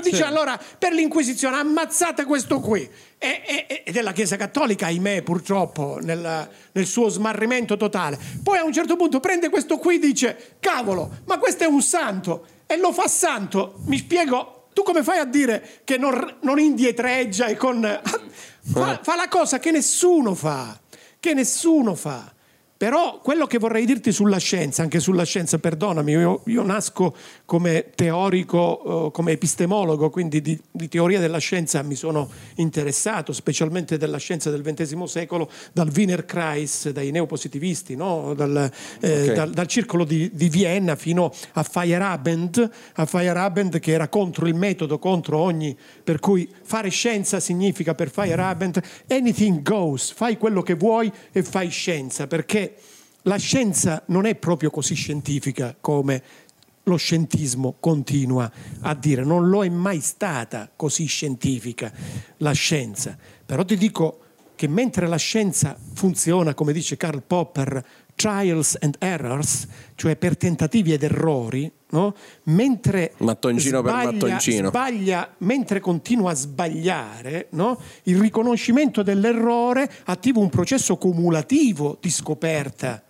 dice sì. allora per l'Inquisizione ammazzate questo qui. E, e, ed è la Chiesa Cattolica, ahimè, purtroppo, nel, nel, suo smarrimento totale. Poi a un certo punto prende questo qui e dice, cavolo, ma questo è un santo, e lo fa santo. Mi spiego, tu come fai a dire che non, non indietreggia e con... Fa, fa la cosa che nessuno fa, che nessuno fa. Però quello che vorrei dirti sulla scienza, anche sulla scienza, perdonami, io, io nasco come teorico, eh, come epistemologo, quindi di, di, teoria della scienza mi sono interessato, specialmente della scienza del XX secolo, dal Wiener Kreis, dai neopositivisti, no? dal, eh, okay. dal, dal, circolo di, di, Vienna fino a Feyerabend, a Feyerabend che era contro il metodo, contro ogni... per cui fare scienza significa per Feyerabend anything goes, fai quello che vuoi e fai scienza, perché la scienza non è proprio così scientifica come lo scientismo continua a dire, non lo è mai stata così scientifica la scienza. Però ti dico che mentre la scienza funziona, come dice Karl Popper, trials and errors, cioè per tentativi ed errori, no? mentre sbaglia, sbaglia, mentre continua a sbagliare, no? il riconoscimento dell'errore attiva un processo cumulativo di scoperta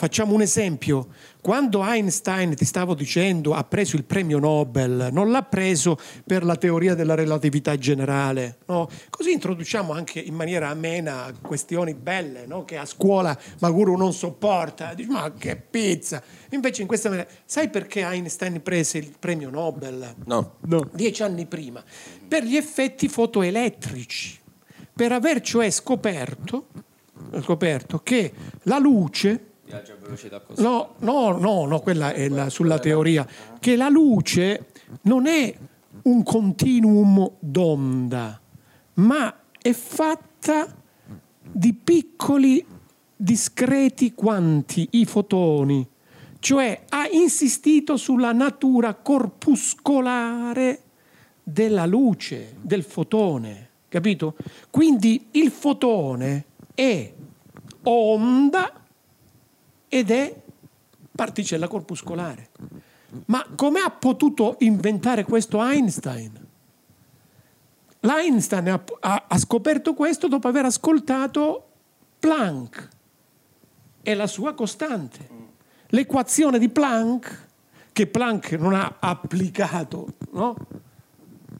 Facciamo un esempio. Quando Einstein, ti stavo dicendo, ha preso il premio Nobel, non l'ha preso per la teoria della relatività generale. No? Così introduciamo anche in maniera amena questioni belle no? che a scuola Maguru non sopporta. Dici, ma che pizza! Invece in questa maniera... Sai perché Einstein prese il premio Nobel? No. no. Dieci anni prima. Per gli effetti fotoelettrici. Per aver cioè scoperto, scoperto che la luce No, no, no, no, quella è la, sulla teoria. Che la luce non è un continuum d'onda, ma è fatta di piccoli discreti quanti, i fotoni. Cioè ha insistito sulla natura corpuscolare della luce, del fotone, capito? Quindi il fotone è onda ed è particella corpuscolare. Ma come ha potuto inventare questo Einstein? L'Einstein ha, ha, ha scoperto questo dopo aver ascoltato Planck e la sua costante. L'equazione di Planck, che Planck non ha applicato no?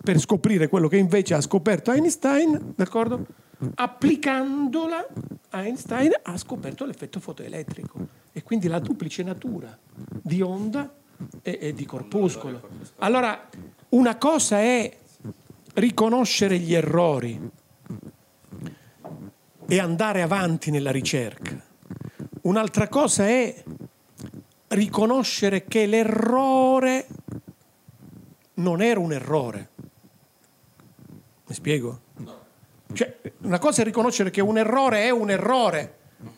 per scoprire quello che invece ha scoperto Einstein, d'accordo? Applicandola, Einstein ha scoperto l'effetto fotoelettrico e quindi la duplice natura di onda e, e di corpuscolo. Allora, una cosa è riconoscere gli errori e andare avanti nella ricerca. Un'altra cosa è riconoscere che l'errore non era un errore. Mi spiego? Cioè, una cosa è riconoscere che un errore è un errore,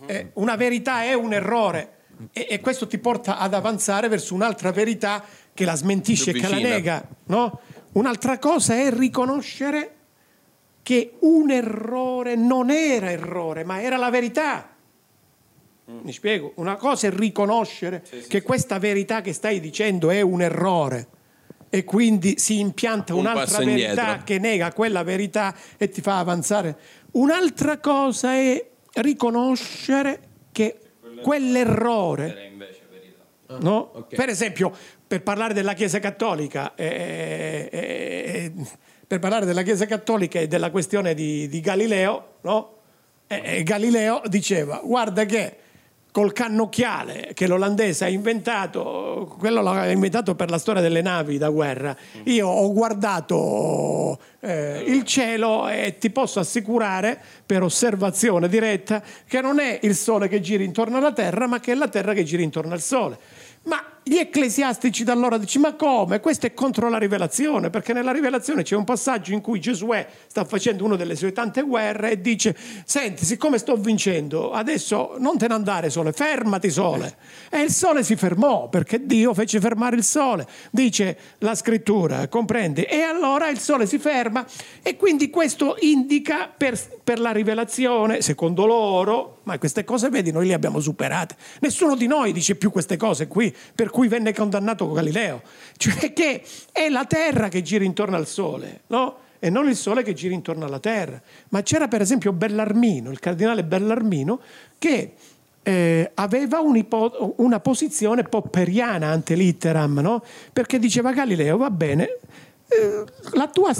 eh, una verità è un errore e, e, questo ti porta ad avanzare verso un'altra verità che la smentisce e che la nega. No? Un'altra cosa è riconoscere che un errore non era errore, ma era la verità. Mi spiego? Una cosa è riconoscere sì, sì, che sì. questa verità che stai dicendo è un errore e quindi si impianta un un'altra verità indietro. che nega quella verità e ti fa avanzare. Un'altra cosa è riconoscere che quell'errore... No? Okay. Per esempio, per parlare della Chiesa Cattolica, eh, eh, eh, per parlare della Chiesa Cattolica e della questione di, di Galileo, no? Eh, eh, Galileo diceva, guarda che col cannocchiale che l'olandese ha inventato, quello l'ha inventato per la storia delle navi da guerra. Io ho guardato eh, il cielo e ti posso assicurare per osservazione diretta che non è il sole che gira intorno alla terra, ma che è la terra che gira intorno al sole. Ma gli ecclesiastici da allora dicono ma come? Questo è contro la rivelazione, perché nella rivelazione c'è un passaggio in cui Giosuè sta facendo una delle sue tante guerre e dice senti, siccome sto vincendo, adesso non te ne andare sole, fermati sole. E il sole si fermò, perché Dio fece fermare il sole, dice la scrittura, comprendi? E allora il sole si ferma e quindi questo indica per, per la rivelazione, secondo loro, ma queste cose vedi, noi le abbiamo superate. Nessuno di noi dice più queste cose qui, per cui venne condannato Galileo, cioè che è la Terra che gira intorno al Sole, no? e non il Sole che gira intorno alla Terra. Ma c'era per esempio Bellarmino, il cardinale Bellarmino, che eh, aveva una posizione popperiana ante litteram, no? perché diceva Galileo, va bene, eh, la, tua,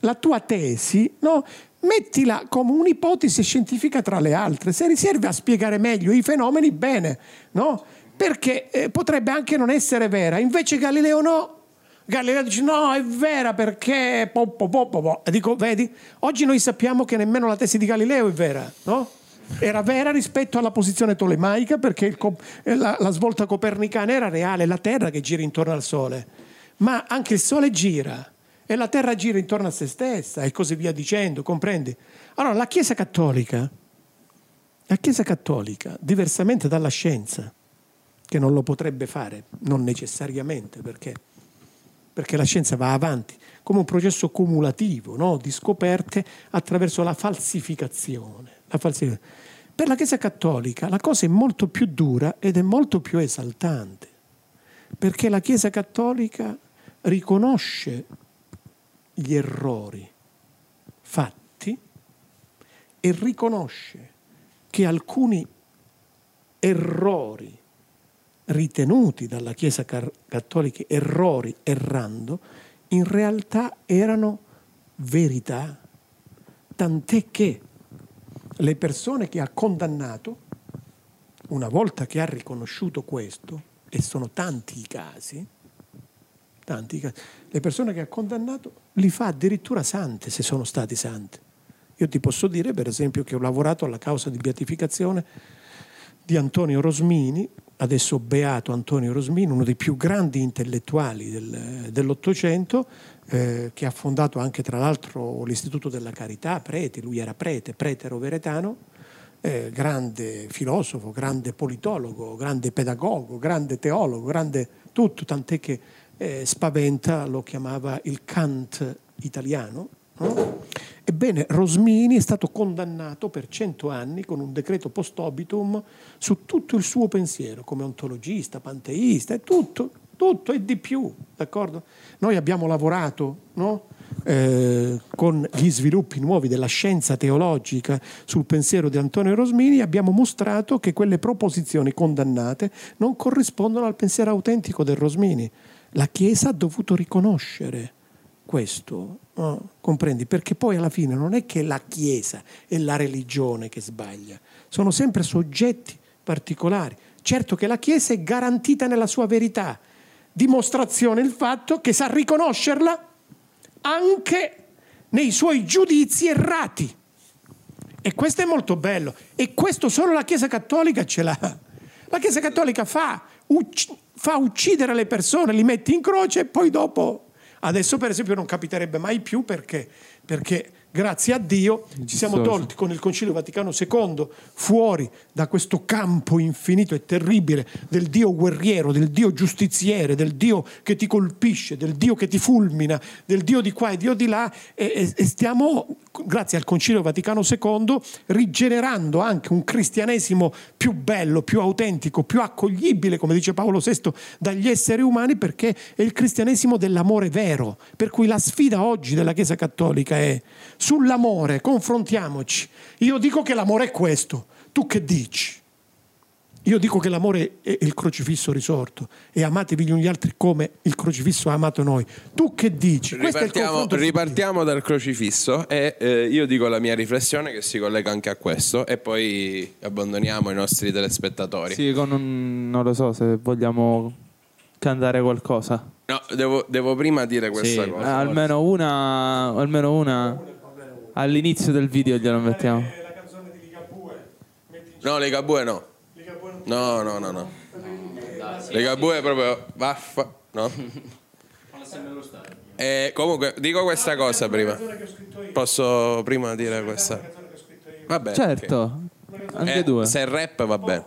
la, tua, tesi no? Mettila come un'ipotesi scientifica tra le altre, se riserve a spiegare meglio i fenomeni, bene, no? perché eh, potrebbe anche non essere vera. Invece Galileo no. Galileo dice no, è vera perché... Po, po, po, po. Dico, vedi, oggi noi sappiamo che nemmeno la tesi di Galileo è vera, no? Era vera rispetto alla posizione tolemaica perché il, eh, la, la svolta copernicana era reale, la Terra che gira intorno al Sole. Ma anche il Sole gira e la Terra gira intorno a se stessa e così via dicendo, comprendi? Allora la Chiesa Cattolica, la Chiesa Cattolica, diversamente dalla scienza, che non lo potrebbe fare, non necessariamente, perché, perché la scienza va avanti come un processo cumulativo no? di scoperte attraverso la falsificazione. la falsificazione. Per la Chiesa Cattolica la cosa è molto più dura ed è molto più esaltante, perché la Chiesa Cattolica riconosce gli errori fatti e riconosce che alcuni errori ritenuti dalla Chiesa cattolica errori, errando, in realtà erano verità, tant'è che le persone che ha condannato, una volta che ha riconosciuto questo, e sono tanti i casi, tanti i casi, le persone che ha condannato li fa addirittura sante se sono stati sante. Io ti posso dire, per esempio, che ho lavorato alla causa di beatificazione di Antonio Rosmini, adesso beato Antonio Rosmini, uno dei più grandi intellettuali del, dell'Ottocento, eh, che ha fondato anche tra l'altro l'Istituto della Carità, prete, lui era prete, prete roveretano, eh, grande filosofo, grande politologo, grande pedagogo, grande teologo, grande tutto, tant'è che eh, Spaventa lo chiamava il Kant italiano. No? Ebbene, Rosmini è stato condannato per cento anni con un decreto post obitum su tutto il suo pensiero, come ontologista, panteista, e tutto, tutto e di più, d'accordo? Noi abbiamo lavorato no? eh, con gli sviluppi nuovi della scienza teologica sul pensiero di Antonio Rosmini, abbiamo mostrato che quelle proposizioni condannate non corrispondono al pensiero autentico del Rosmini. La Chiesa ha dovuto riconoscere questo, no? comprendi? Perché poi alla fine non è che la Chiesa e la religione che sbaglia, sono sempre soggetti particolari. Certo che la Chiesa è garantita nella sua verità, dimostrazione il fatto che sa riconoscerla anche nei suoi giudizi errati. E questo è molto bello. E questo solo la Chiesa Cattolica ce l'ha. La Chiesa Cattolica fa, ucc- fa uccidere le persone, li mette in croce e poi dopo Adesso per esempio non capiterebbe mai più perché, perché grazie a Dio ci siamo tolti con il Concilio Vaticano II fuori da questo campo infinito e terribile del Dio guerriero, del Dio giustiziere, del Dio che ti colpisce, del Dio che ti fulmina, del Dio di qua e Dio di là e, e stiamo, grazie al Concilio Vaticano II, rigenerando anche un cristianesimo più bello, più autentico, più accoglibile, come dice Paolo VI, dagli esseri umani perché è il cristianesimo dell'amore vero. Per cui la sfida oggi della Chiesa Cattolica è Sull'amore, confrontiamoci. Io dico che l'amore è questo, tu che dici? Io dico che l'amore è il crocifisso risorto e amatevi gli uni gli altri come il crocifisso ha amato noi. Tu che dici? Ripartiamo, ripartiamo dal crocifisso e eh, io dico la mia riflessione che si collega anche a questo e poi abbandoniamo i nostri telespettatori. Sì, con un, non lo so se vogliamo cantare qualcosa. No, devo, devo prima dire questa sì, cosa. Eh, almeno una, almeno una All'inizio del video glielo mettiamo. La canzone di Ligabue. No, Ligabue no. No, no, no, no. Ligabue è proprio vaffa, no? E comunque dico questa cosa prima. Posso prima dire questa? Va bene. Certo. Anche eh, due. Se rap va bene.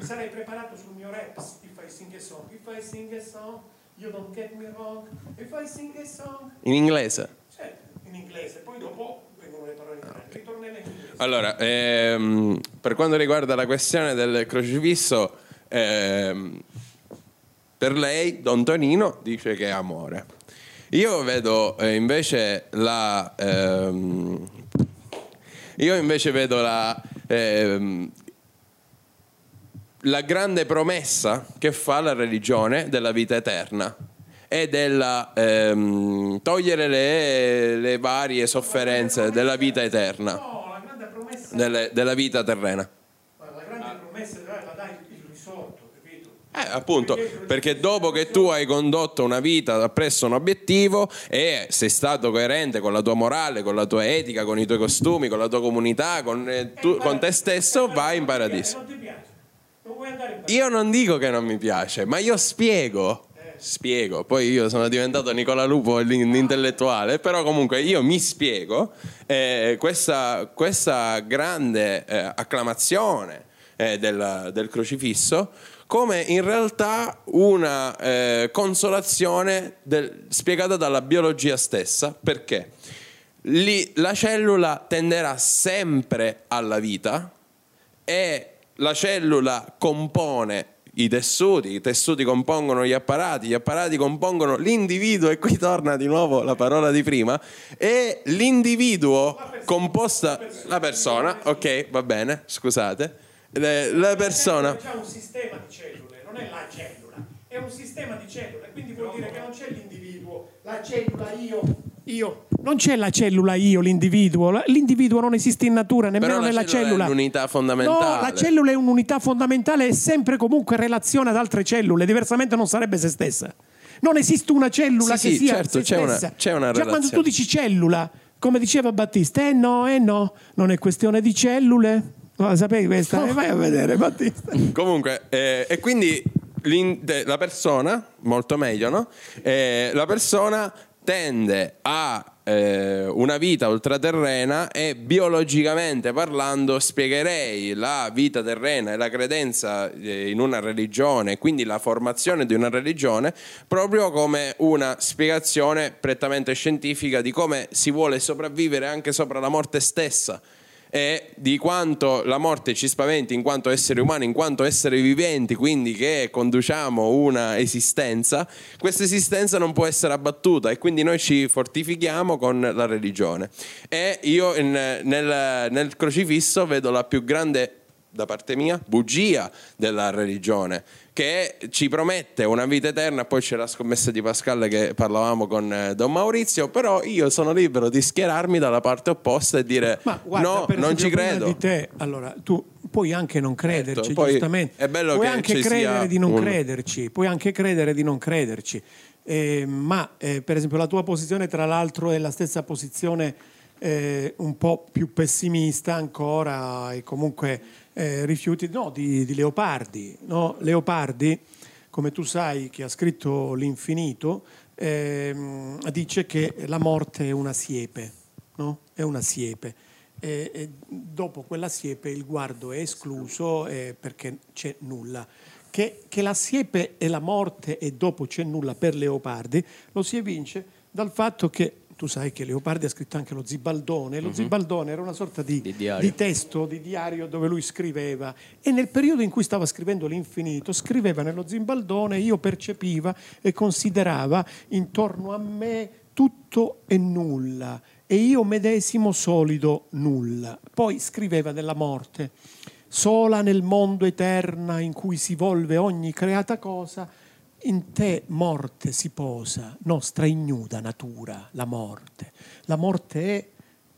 Sarei preparato sul mio rap if I sing a song. If I sing a song, you don't get me wrong. If I sing a song. In inglese in inglese, poi dopo vengono le parole in italiano. Ritornello in inglese. Allora, ehm, per quanto riguarda la questione del crocifisso, ehm, per lei Don Tonino dice che è amore. Io vedo eh, invece la... Ehm, io invece vedo la, ehm, la grande promessa che fa la religione della vita eterna e della ehm, togliere le, le, varie sofferenze della vita eterna, delle, della vita terrena. La grande promessa la dai il risorto, capito? Eh, appunto, perché dopo che tu hai condotto una vita appresso un obiettivo e sei stato coerente con la tua morale, con la tua etica, con i tuoi costumi, con la tua comunità, con, eh, tu, con te stesso, vai in paradiso. Io non dico che non mi piace, ma io spiego spiego. Poi io sono diventato Nicola Lupo l'intellettuale, però comunque io mi spiego eh, questa, questa, grande eh, acclamazione eh, del, del, crocifisso come in realtà una eh, consolazione del, spiegata dalla biologia stessa. Perché? Lì, la cellula tenderà sempre alla vita e la cellula compone i tessuti, i tessuti compongono gli apparati, gli apparati compongono l'individuo e qui torna di nuovo la parola di prima e l'individuo composta la persona, ok, va bene, scusate. la persona... C'è un sistema di cellule, non è la cellula, è un sistema di cellule, quindi vuol dire che non c'è l'individuo, la cellula io, io. Non c'è la cellula io, l'individuo, l'individuo non esiste in natura, nemmeno nella cellula è cellula. un'unità fondamentale. No, la cellula è un'unità fondamentale e sempre comunque relazione ad altre cellule, diversamente non sarebbe se stessa. Non esiste una cellula Sì, che sì, sia certo, se c'è una- stessa. c'è una Già quando relazione. tu dici cellula, come diceva Battista, eh no, eh no, non è questione di cellule. No, la sapevi questa? Eh, vai a vedere, Battista. Comunque, eh, e quindi la persona, molto meglio, no? Eh, la persona tende a eh, una vita ultraterrena e biologicamente parlando spiegherei la vita terrena e la credenza eh, in una religione, quindi la formazione di una religione, proprio come una spiegazione prettamente scientifica di come si vuole sopravvivere anche sopra la morte stessa e di quanto la morte ci spaventi in quanto esseri umani, in quanto esseri viventi, quindi che conduciamo una esistenza, questa esistenza non può essere abbattuta e quindi noi ci fortifichiamo con la religione. E io in- nel, nel crocifisso vedo la più grande da parte mia, bugia della religione, che ci promette una vita eterna, poi c'è la scommessa di Pascal che parlavamo con eh, Don Maurizio, però io sono libero di schierarmi dalla parte opposta e dire Ma guarda, no, non ci credo. Di te, allora, tu puoi anche non crederci, Certo, giustamente. è bello puoi che anche credere di non un- crederci, puoi anche credere di non crederci. Eh, ma eh, per esempio la tua posizione, tra l'altro, è la stessa posizione eh, un po' più pessimista ancora e comunque eh, rifiuti no, di, di Leopardi. no? Leopardi, come tu sai, che ha scritto L'infinito, ehm, dice che la morte è una siepe, no? È una siepe. E, e dopo quella siepe il guardo è escluso eh, perché c'è nulla. Che, che la siepe e la morte e dopo c'è nulla per Leopardi lo si evince dal fatto che tu sai che Leopardi ha scritto anche lo Zibaldone. Lo Zibaldone era una sorta di, Di di testo, di diario dove lui scriveva. E nel periodo in cui stava scrivendo l'infinito scriveva nello Zibaldone io percepiva e considerava intorno a me tutto e nulla. E io medesimo solido nulla. Poi scriveva della morte, sola nel mondo eterna in cui si volve ogni creata cosa, in te morte si posa, nostra ignuda natura, la morte. La morte è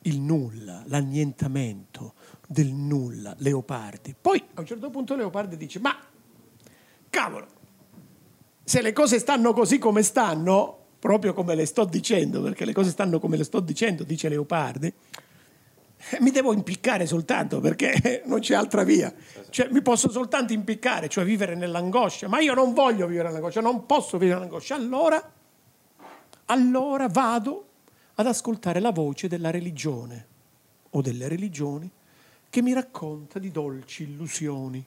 il nulla, l'annientamento del nulla, Leopardi. Poi a un certo punto Leopardi dice, ma cavolo, se le cose stanno così come stanno, proprio come le sto dicendo, perché le cose stanno come le sto dicendo, dice Leopardi, mi devo impiccare soltanto perché non c'è altra via. Cioè, mi posso soltanto impiccare, cioè vivere nell'angoscia, ma io non voglio vivere nell'angoscia, non posso vivere nell'angoscia. Allora, allora vado ad ascoltare la voce della religione o delle religioni che mi racconta di dolci illusioni.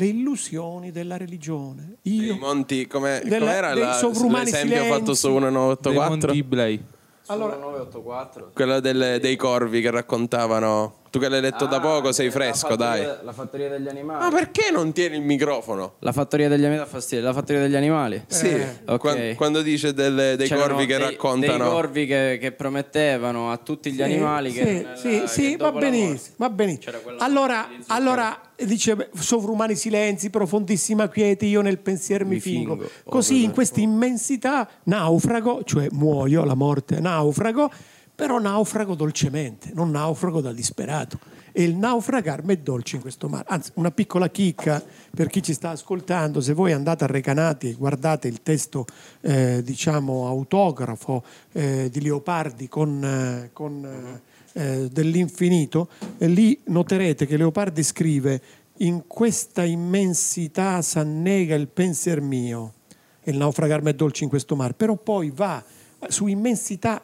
Le illusioni della religione. Io, I monti, come Della- com'era dei la- l'esempio silenzi. fatto su Dei 1984? Monti Iblei. Allora- 984. Quello delle- dei corvi che raccontavano. Tu che l'hai letto da Ah, poco, sei la fresco, fattoria- dai. La fattoria degli animali. Ma perché non tieni il microfono? La fattoria degli animali fastidio. La fattoria degli animali. Sì, ok. quan- quando dice delle- dei C'erano corvi che dei- raccontano. Dei corvi che, che promettevano a tutti gli animali che, sì, nella- sì, che sì, va la benissimo, va benissimo. Allora, allora dice sovrumani silenzi, profondissima quiete, io nel pensiero mi, Mi fingo. fingo. Così Oh, in questa immensità naufrago, cioè muoio, la morte naufrago, però naufrago dolcemente, non naufrago da disperato. E il naufragar mi è dolce in questo mare. Anzi, una piccola chicca per chi ci sta ascoltando, se voi andate a Recanati e guardate il testo, eh, diciamo, autografo eh, di Leopardi con, eh, eh, dell'infinito, eh, lì noterete che Leopardi scrive in questa immensità s'annega il pensier mio e il naufragar mi è dolce in questo mare, però poi va su immensità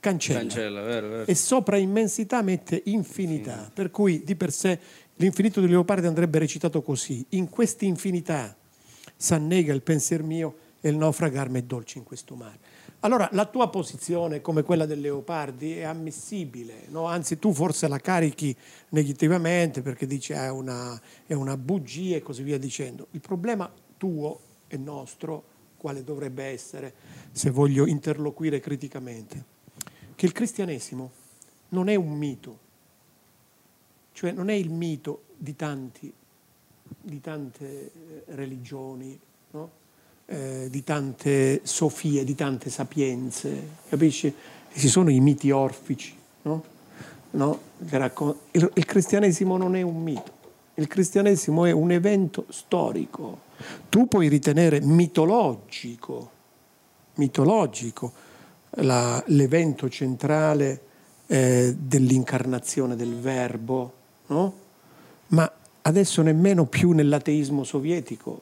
cancella Cancella, vero, vero. e sopra immensità mette infinità, per cui di per sé l'infinito di Leopardi andrebbe recitato così, in questa infinità s'annega il pensier mio e il naufragarmi è dolce in questo mare. Allora la tua posizione come quella del Leopardi è ammissibile, no? anzi tu forse la carichi negativamente perché dici "Ah, è una, è una bugia e così via dicendo. Il problema tuo e nostro, quale dovrebbe essere, se voglio interloquire criticamente, che il cristianesimo non è un mito, cioè non è il mito di, tanti, di tante eh, religioni, no? eh, di tante sofie, di tante sapienze, capisci? Ci sono i miti orfici, no? No? Il, il cristianesimo non è un mito, il cristianesimo è un evento storico. Tu puoi ritenere mitologico, mitologico la, l'evento centrale eh, dell'incarnazione del verbo, no? ma adesso nemmeno più nell'ateismo sovietico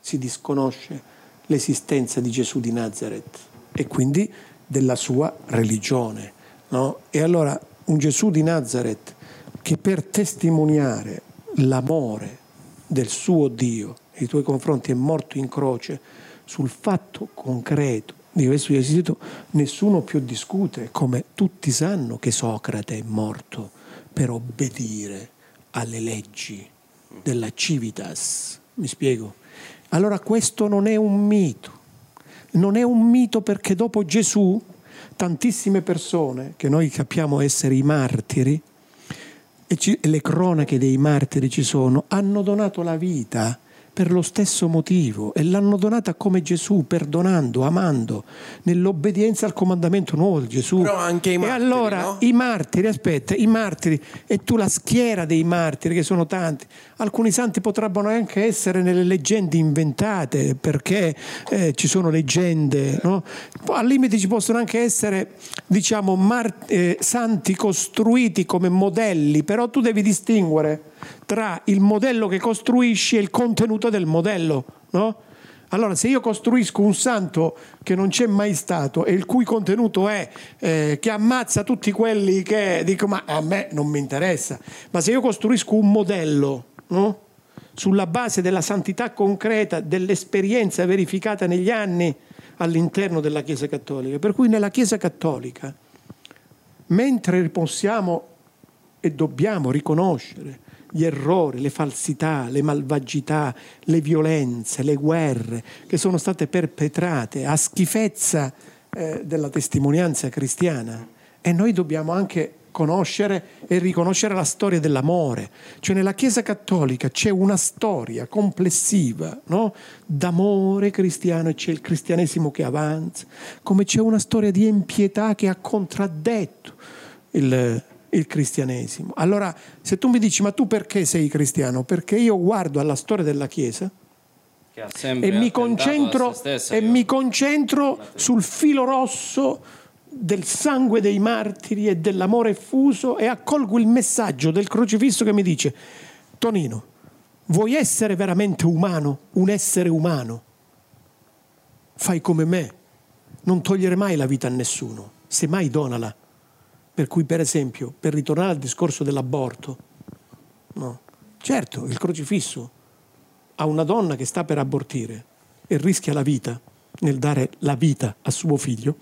si disconosce l'esistenza di Gesù di Nazareth e quindi della sua religione. No? E allora un Gesù di Nazareth che per testimoniare l'amore del suo Dio nei tuoi confronti è morto in croce sul fatto concreto di questo esito, nessuno più discute, come tutti sanno che Socrate è morto per obbedire alle leggi della civitas. Mi spiego? Allora questo non è un mito. Non è un mito perché dopo Gesù tantissime persone che noi capiamo essere i martiri, e, ci, e le cronache dei martiri ci sono, hanno donato la vita per lo stesso motivo e l'hanno donata come Gesù, perdonando, amando, nell'obbedienza al comandamento nuovo di Gesù. Però anche i martiri. E allora no? i martiri, aspetta, i martiri, e tu la schiera dei martiri, che sono tanti, alcuni santi potrebbero anche essere nelle leggende inventate, perché eh, ci sono leggende, no? al limite ci possono anche essere, diciamo, mar- eh, santi costruiti come modelli, però tu devi distinguere tra il modello che costruisci e il contenuto del modello, no? Allora, se io costruisco un santo che non c'è mai stato e il cui contenuto è eh, che ammazza tutti quelli che dico ma a me non mi interessa, ma se io costruisco un modello no? sulla base della santità concreta, dell'esperienza verificata negli anni all'interno della Chiesa Cattolica, per cui nella Chiesa Cattolica, mentre possiamo e dobbiamo riconoscere gli errori, le falsità, le malvagità, le violenze, le guerre che sono state perpetrate a schifezza eh, della testimonianza cristiana. E noi dobbiamo anche conoscere e riconoscere la storia dell'amore. Cioè nella Chiesa Cattolica c'è una storia complessiva no? d'amore cristiano e c'è il cristianesimo che avanza, come c'è una storia di impietà che ha contraddetto il, il cristianesimo. Allora, se tu mi dici, ma tu perché sei cristiano? Perché io guardo alla storia della Chiesa e mi concentro, stessa, e mi concentro sul filo rosso del sangue dei martiri e dell'amore effuso e accolgo il messaggio del crocifisso che mi dice, Tonino, vuoi essere veramente umano, un essere umano? Fai come me, non togliere mai la vita a nessuno, semmai donala per cui, per esempio, per ritornare al discorso dell'aborto, no. certo, il crocifisso a una donna che sta per abortire e rischia la vita nel dare la vita a suo figlio,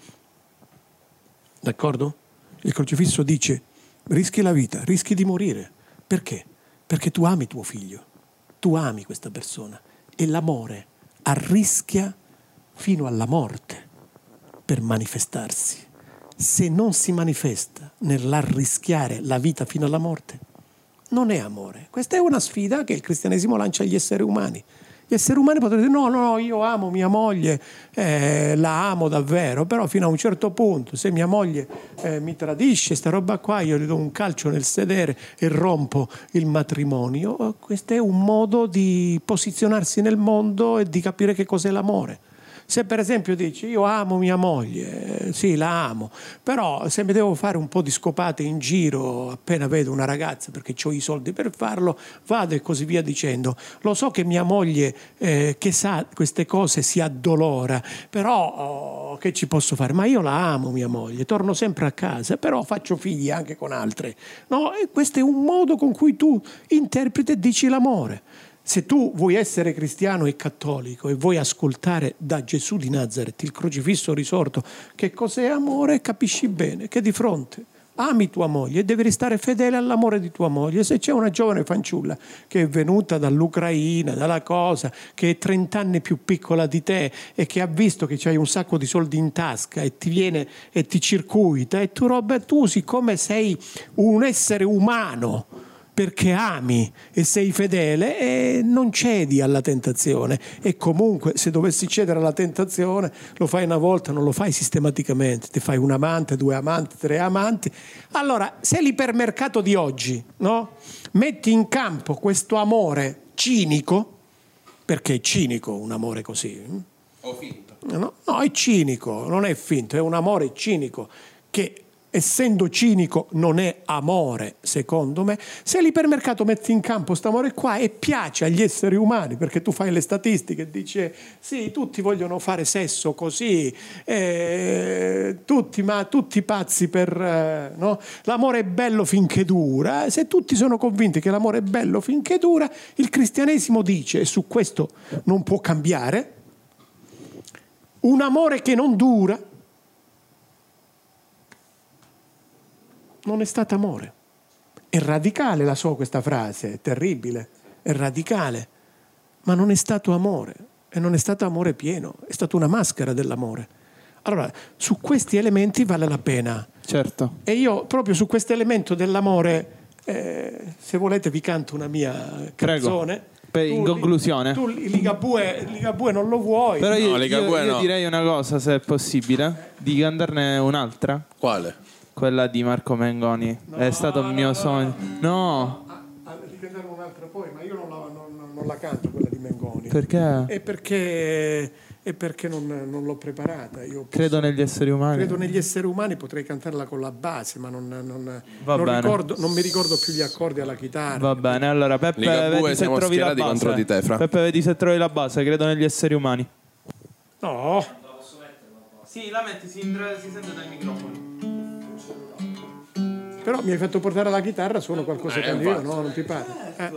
d'accordo? Il crocifisso dice rischi la vita, rischi di morire. Perché? Perché tu ami tuo figlio, tu ami questa persona e l'amore arrischia fino alla morte per manifestarsi se non si manifesta nell'arrischiare la vita fino alla morte, non è amore. Questa è una sfida che il cristianesimo lancia agli esseri umani. Gli esseri umani potrebbero dire no, no, io amo mia moglie, eh, la amo davvero, però fino a un certo punto, se mia moglie eh, mi tradisce, sta roba qua, io gli do un calcio nel sedere e rompo il matrimonio. Questo è un modo di posizionarsi nel mondo e di capire che cos'è l'amore. Se per esempio dici io amo mia moglie, sì la amo, però se mi devo fare un po' di scopate in giro appena vedo una ragazza perché ho i soldi per farlo, vado e così via dicendo. Lo so che mia moglie eh, che sa queste cose si addolora, però oh, che ci posso fare? Ma io la amo mia moglie, torno sempre a casa, però faccio figli anche con altre. No? E questo è un modo con cui tu interpreti e dici l'amore. Se tu vuoi essere cristiano e cattolico e vuoi ascoltare da Gesù di Nazareth il crocifisso risorto che cos'è amore, capisci bene che di fronte ami tua moglie e devi restare fedele all'amore di tua moglie. Se c'è una giovane fanciulla che è venuta dall'Ucraina, dalla cosa, che è 30 anni più piccola di te e che ha visto che hai un sacco di soldi in tasca e ti viene e ti circuita e tu, Robert, tu siccome sei un essere umano, perché ami e sei fedele e non cedi alla tentazione. E comunque se dovessi cedere alla tentazione lo fai una volta, non lo fai sistematicamente, ti fai un amante, due amanti, tre amanti. Allora, se l'ipermercato di oggi no, metti in campo questo amore cinico, perché è cinico un amore così? O finto. No, no, è cinico, non è finto, è un amore cinico che essendo cinico non è amore, secondo me, se l'ipermercato mette in campo questo amore qua e piace agli esseri umani, perché tu fai le statistiche e dici sì, tutti vogliono fare sesso così, eh, tutti, ma tutti pazzi per... Eh, no? L'amore è bello finché dura, se tutti sono convinti che l'amore è bello finché dura, il cristianesimo dice, e su questo non può cambiare, un amore che non dura non è stato amore. È radicale la sua questa frase, è terribile, è radicale, ma non è stato amore e non è stato amore pieno, è stata una maschera dell'amore. Allora, su questi elementi vale la pena. Certo. E io proprio su questo elemento dell'amore, eh, se volete vi canto una mia canzone. Per- in conclusione. Tu Ligabue, Ligabue non lo vuoi. Però io, No, io- io no. direi una cosa, se è possibile, di cantarne un'altra. Quale? Quella di Marco Mengoni. è stato un mio sogno. No, Ah, ricantarne un'altra poi, ma io non la, non- non la canto quella di Mengoni. perché È perché, è perché non, non l'ho preparata. Io posso- credo negli esseri umani. credo negli esseri umani, potrei cantarla con la base, ma non, ricordo- non mi ricordo più gli accordi alla chitarra. Va bene, allora Peppe, Ligabue, vedi se trovi la base. contro di te, Fra. Peppe, vedi se trovi la base, credo negli esseri umani. No, Sì, la metti, si, sente dai microfoni. Però mi hai fatto portare la chitarra, suono qualcosa Eh, che io, infatti. no? Non ti pare? Eh.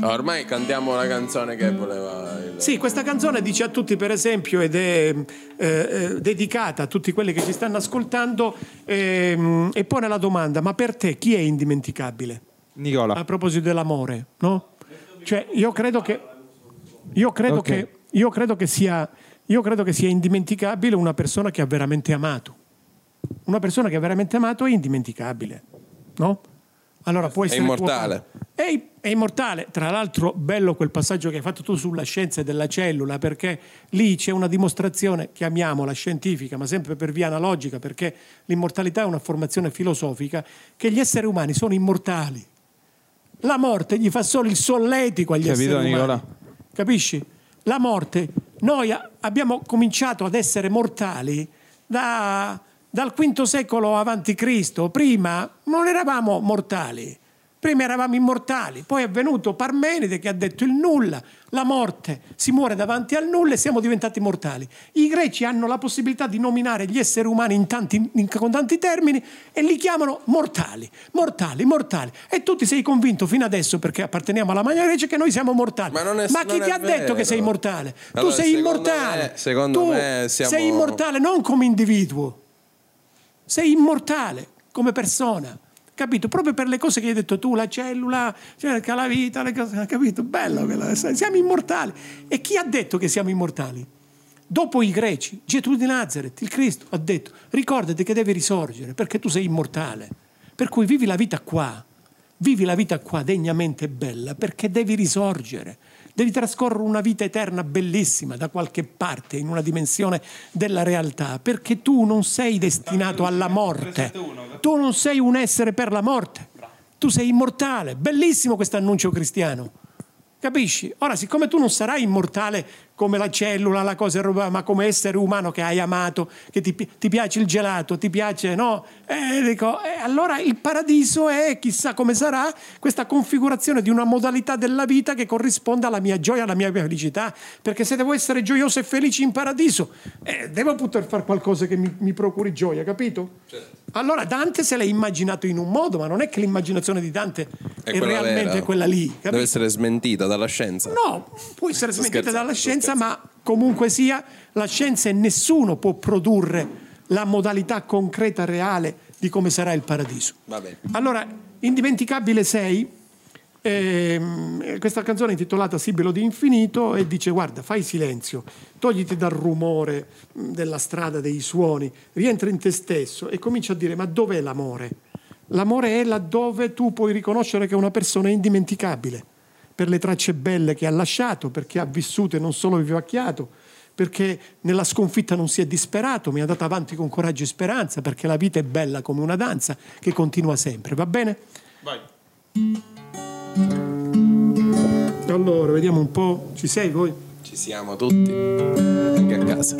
Ah, Ormai cantiamo la canzone che voleva il... Sì, questa canzone dice a tutti, per esempio, ed è eh, eh, dedicata a tutti quelli che ci stanno ascoltando ehm, e pone la domanda: ma per te chi è indimenticabile? Nicola. A proposito dell'amore, no? Cioè, io credo che io credo Ok. che io credo che sia io credo che sia indimenticabile una persona che ha veramente amato. Una persona che ha veramente amato è indimenticabile, no? Allora può essere tuo immortale. È, è immortale. Tra l'altro, bello quel passaggio che hai fatto tu sulla scienza della cellula, perché lì c'è una dimostrazione, chiamiamola scientifica, ma sempre per via analogica, perché l'immortalità è una formazione filosofica, che gli esseri umani sono immortali. La morte gli fa solo il solletico agli Capito, esseri umani. Nicola? Capisci? La morte, noi abbiamo cominciato ad essere mortali da- dal V secolo avanti Cristo. Prima non eravamo mortali, prima eravamo immortali. Poi è venuto Parmenide che ha detto il nulla, la morte, si muore davanti al nulla e siamo diventati mortali. I greci hanno la possibilità di nominare gli esseri umani in tanti- in- con tanti termini e li chiamano mortali, mortali, mortali. E tu ti sei convinto fino adesso, perché apparteniamo alla magna grecia, che noi siamo mortali. Ma è- chi non ti ha detto che vero. sei immortale? tu Allora, sei secondo immortale. me- secondo tu me siamo- sei immortale non come individuo, sei immortale come persona. Capito? Proprio per le cose che hai detto tu, la cellula, cerca la vita, le cose, capito? Bello, quello. siamo immortali. E chi ha detto che siamo immortali? Dopo i greci, Gesù di Nazareth, il Cristo, ha detto, ricordati che devi risorgere perché tu sei immortale. Per cui vivi la vita qua, vivi la vita qua degnamente bella perché devi risorgere. Devi trascorrere una vita eterna bellissima da qualche parte, in una dimensione della realtà, perché tu non sei destinato alla morte. Tu non sei un essere per la morte. Tu sei immortale. Bellissimo questo annuncio cristiano. Capisci? Ora, siccome tu non sarai immortale come la cellula, la cosa e roba, ma come essere umano che hai amato, che ti, ti piace il gelato, ti piace, no? Eh, dico, eh, allora il paradiso è, chissà come sarà, questa configurazione di una modalità della vita che corrisponda alla mia gioia, alla mia felicità. Perché se devo essere gioioso e felice in paradiso, eh, devo poter fare qualcosa che mi, mi procuri gioia, capito? Allora Dante se l'è immaginato in un modo, ma non è che l'immaginazione di Dante è, quella realmente vera. quella lì. capito? Deve essere smentita dalla scienza. No, può essere smentita dalla sto scienza, ma comunque sia, la scienza e nessuno può produrre la modalità concreta, reale di come sarà il paradiso. Allora, indimenticabile sei. ehm, questa canzone è intitolata Sibilo di infinito e dice guarda fai silenzio togliti dal rumore della strada dei suoni rientra in te stesso e comincia a dire ma dov'è l'amore L'amore è laddove tu puoi riconoscere che una persona è indimenticabile per le tracce belle che ha lasciato, perché ha vissuto e non solo vivacchiato, perché nella sconfitta non si è disperato, mi ha dato avanti con coraggio e speranza, perché la vita è bella come una danza che continua sempre. Va bene? Vai. Allora, vediamo un po'. Ci sei voi? Ci siamo tutti, anche a casa.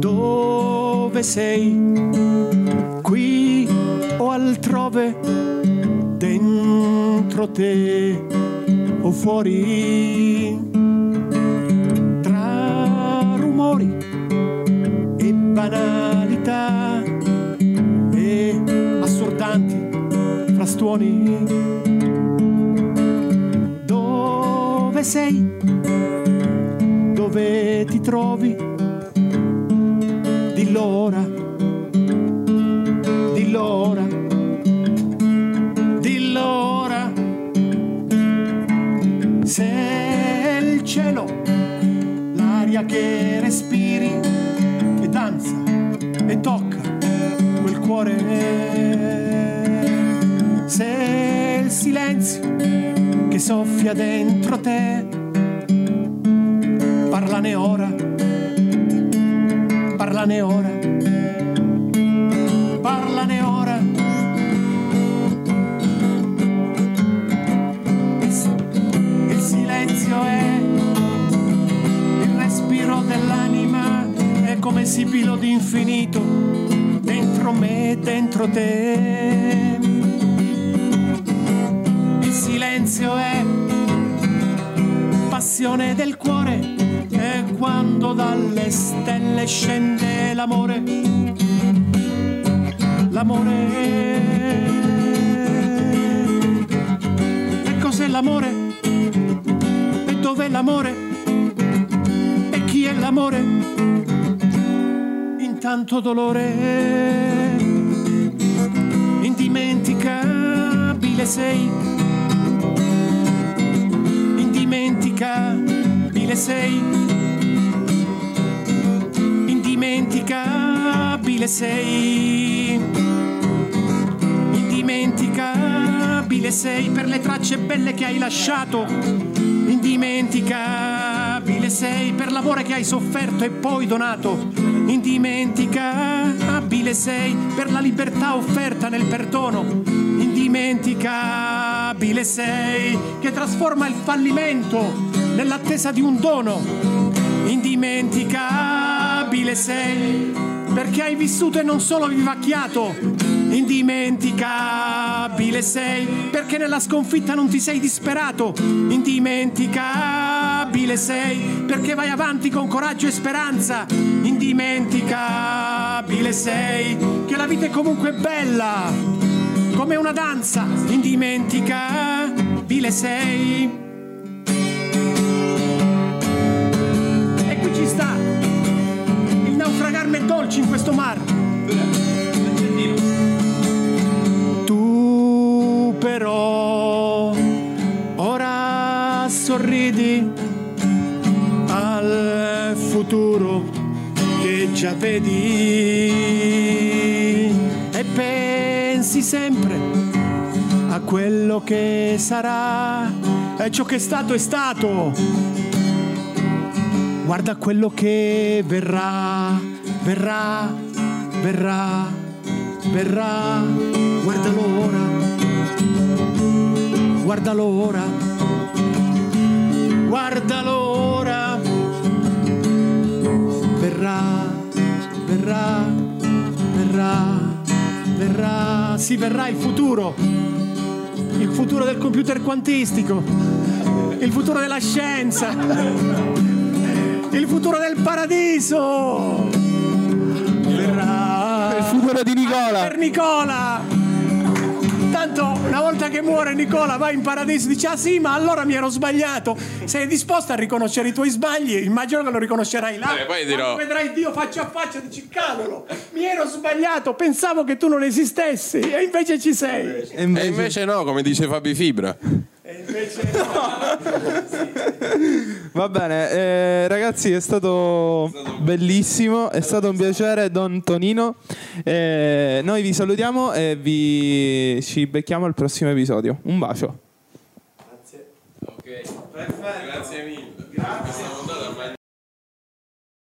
Dove sei? Qui altrove? Dentro te o fuori? Tra rumori e banalità e assordanti frastuoni. Dove sei? Dove ti trovi? Dillo ora, l'aria che respiri e danza e tocca quel cuore. Se il silenzio che soffia dentro te, parlane ora, parlane ora, parlane ora. Sibilo d'infinito dentro me e dentro te. Il silenzio è passione del cuore, è quando dalle stelle scende l'amore. L'amore. E cos'è l'amore? E dov'è l'amore? E chi è l'amore? Intanto dolore. Indimenticabile sei. Indimenticabile sei. Indimenticabile sei. Indimenticabile sei per le tracce belle che hai lasciato. Indimenticabile sei per l'amore che hai sofferto e poi donato. Indimenticabile sei per la libertà offerta nel perdono. Indimenticabile sei che trasforma il fallimento nell'attesa di un dono. Indimenticabile sei perché hai vissuto e non solo vivacchiato. Indimenticabile sei perché nella sconfitta non ti sei disperato. Indimenticabile sei perché vai avanti con coraggio e speranza. Indimenticabile sei che la vita è comunque bella come una danza. Indimenticabile sei. E qui ci sta il naufragarmi è dolce in questo mare. Futuro che già vedi. E pensi sempre a quello che sarà e ciò che è stato è stato. Guarda quello che verrà, verrà, verrà, verrà, guardalo ora, guardalo ora, guardalo verrà, verrà, verrà, verrà, si verrà il futuro, il futuro del computer quantistico, il futuro della scienza. Il futuro del paradiso. Verrà. Il futuro di Nicola. per Nicola una volta che muore Nicola va in paradiso dice ah sì ma allora mi ero sbagliato. Sei disposto a riconoscere i tuoi sbagli? Immagino che lo riconoscerai là. Eh, poi dirò- Quando vedrai Dio faccia a faccia dici cavolo mi ero sbagliato pensavo che tu non esistessi e invece ci sei. E E invece no, come dice Fabi Fibra. Invece no. Va bene, eh, ragazzi, è stato, bellissimo, è stato un piacere, Don Tonino. Eh, noi vi salutiamo e vi ci becchiamo al prossimo episodio. Un bacio. Grazie mille. Grazie.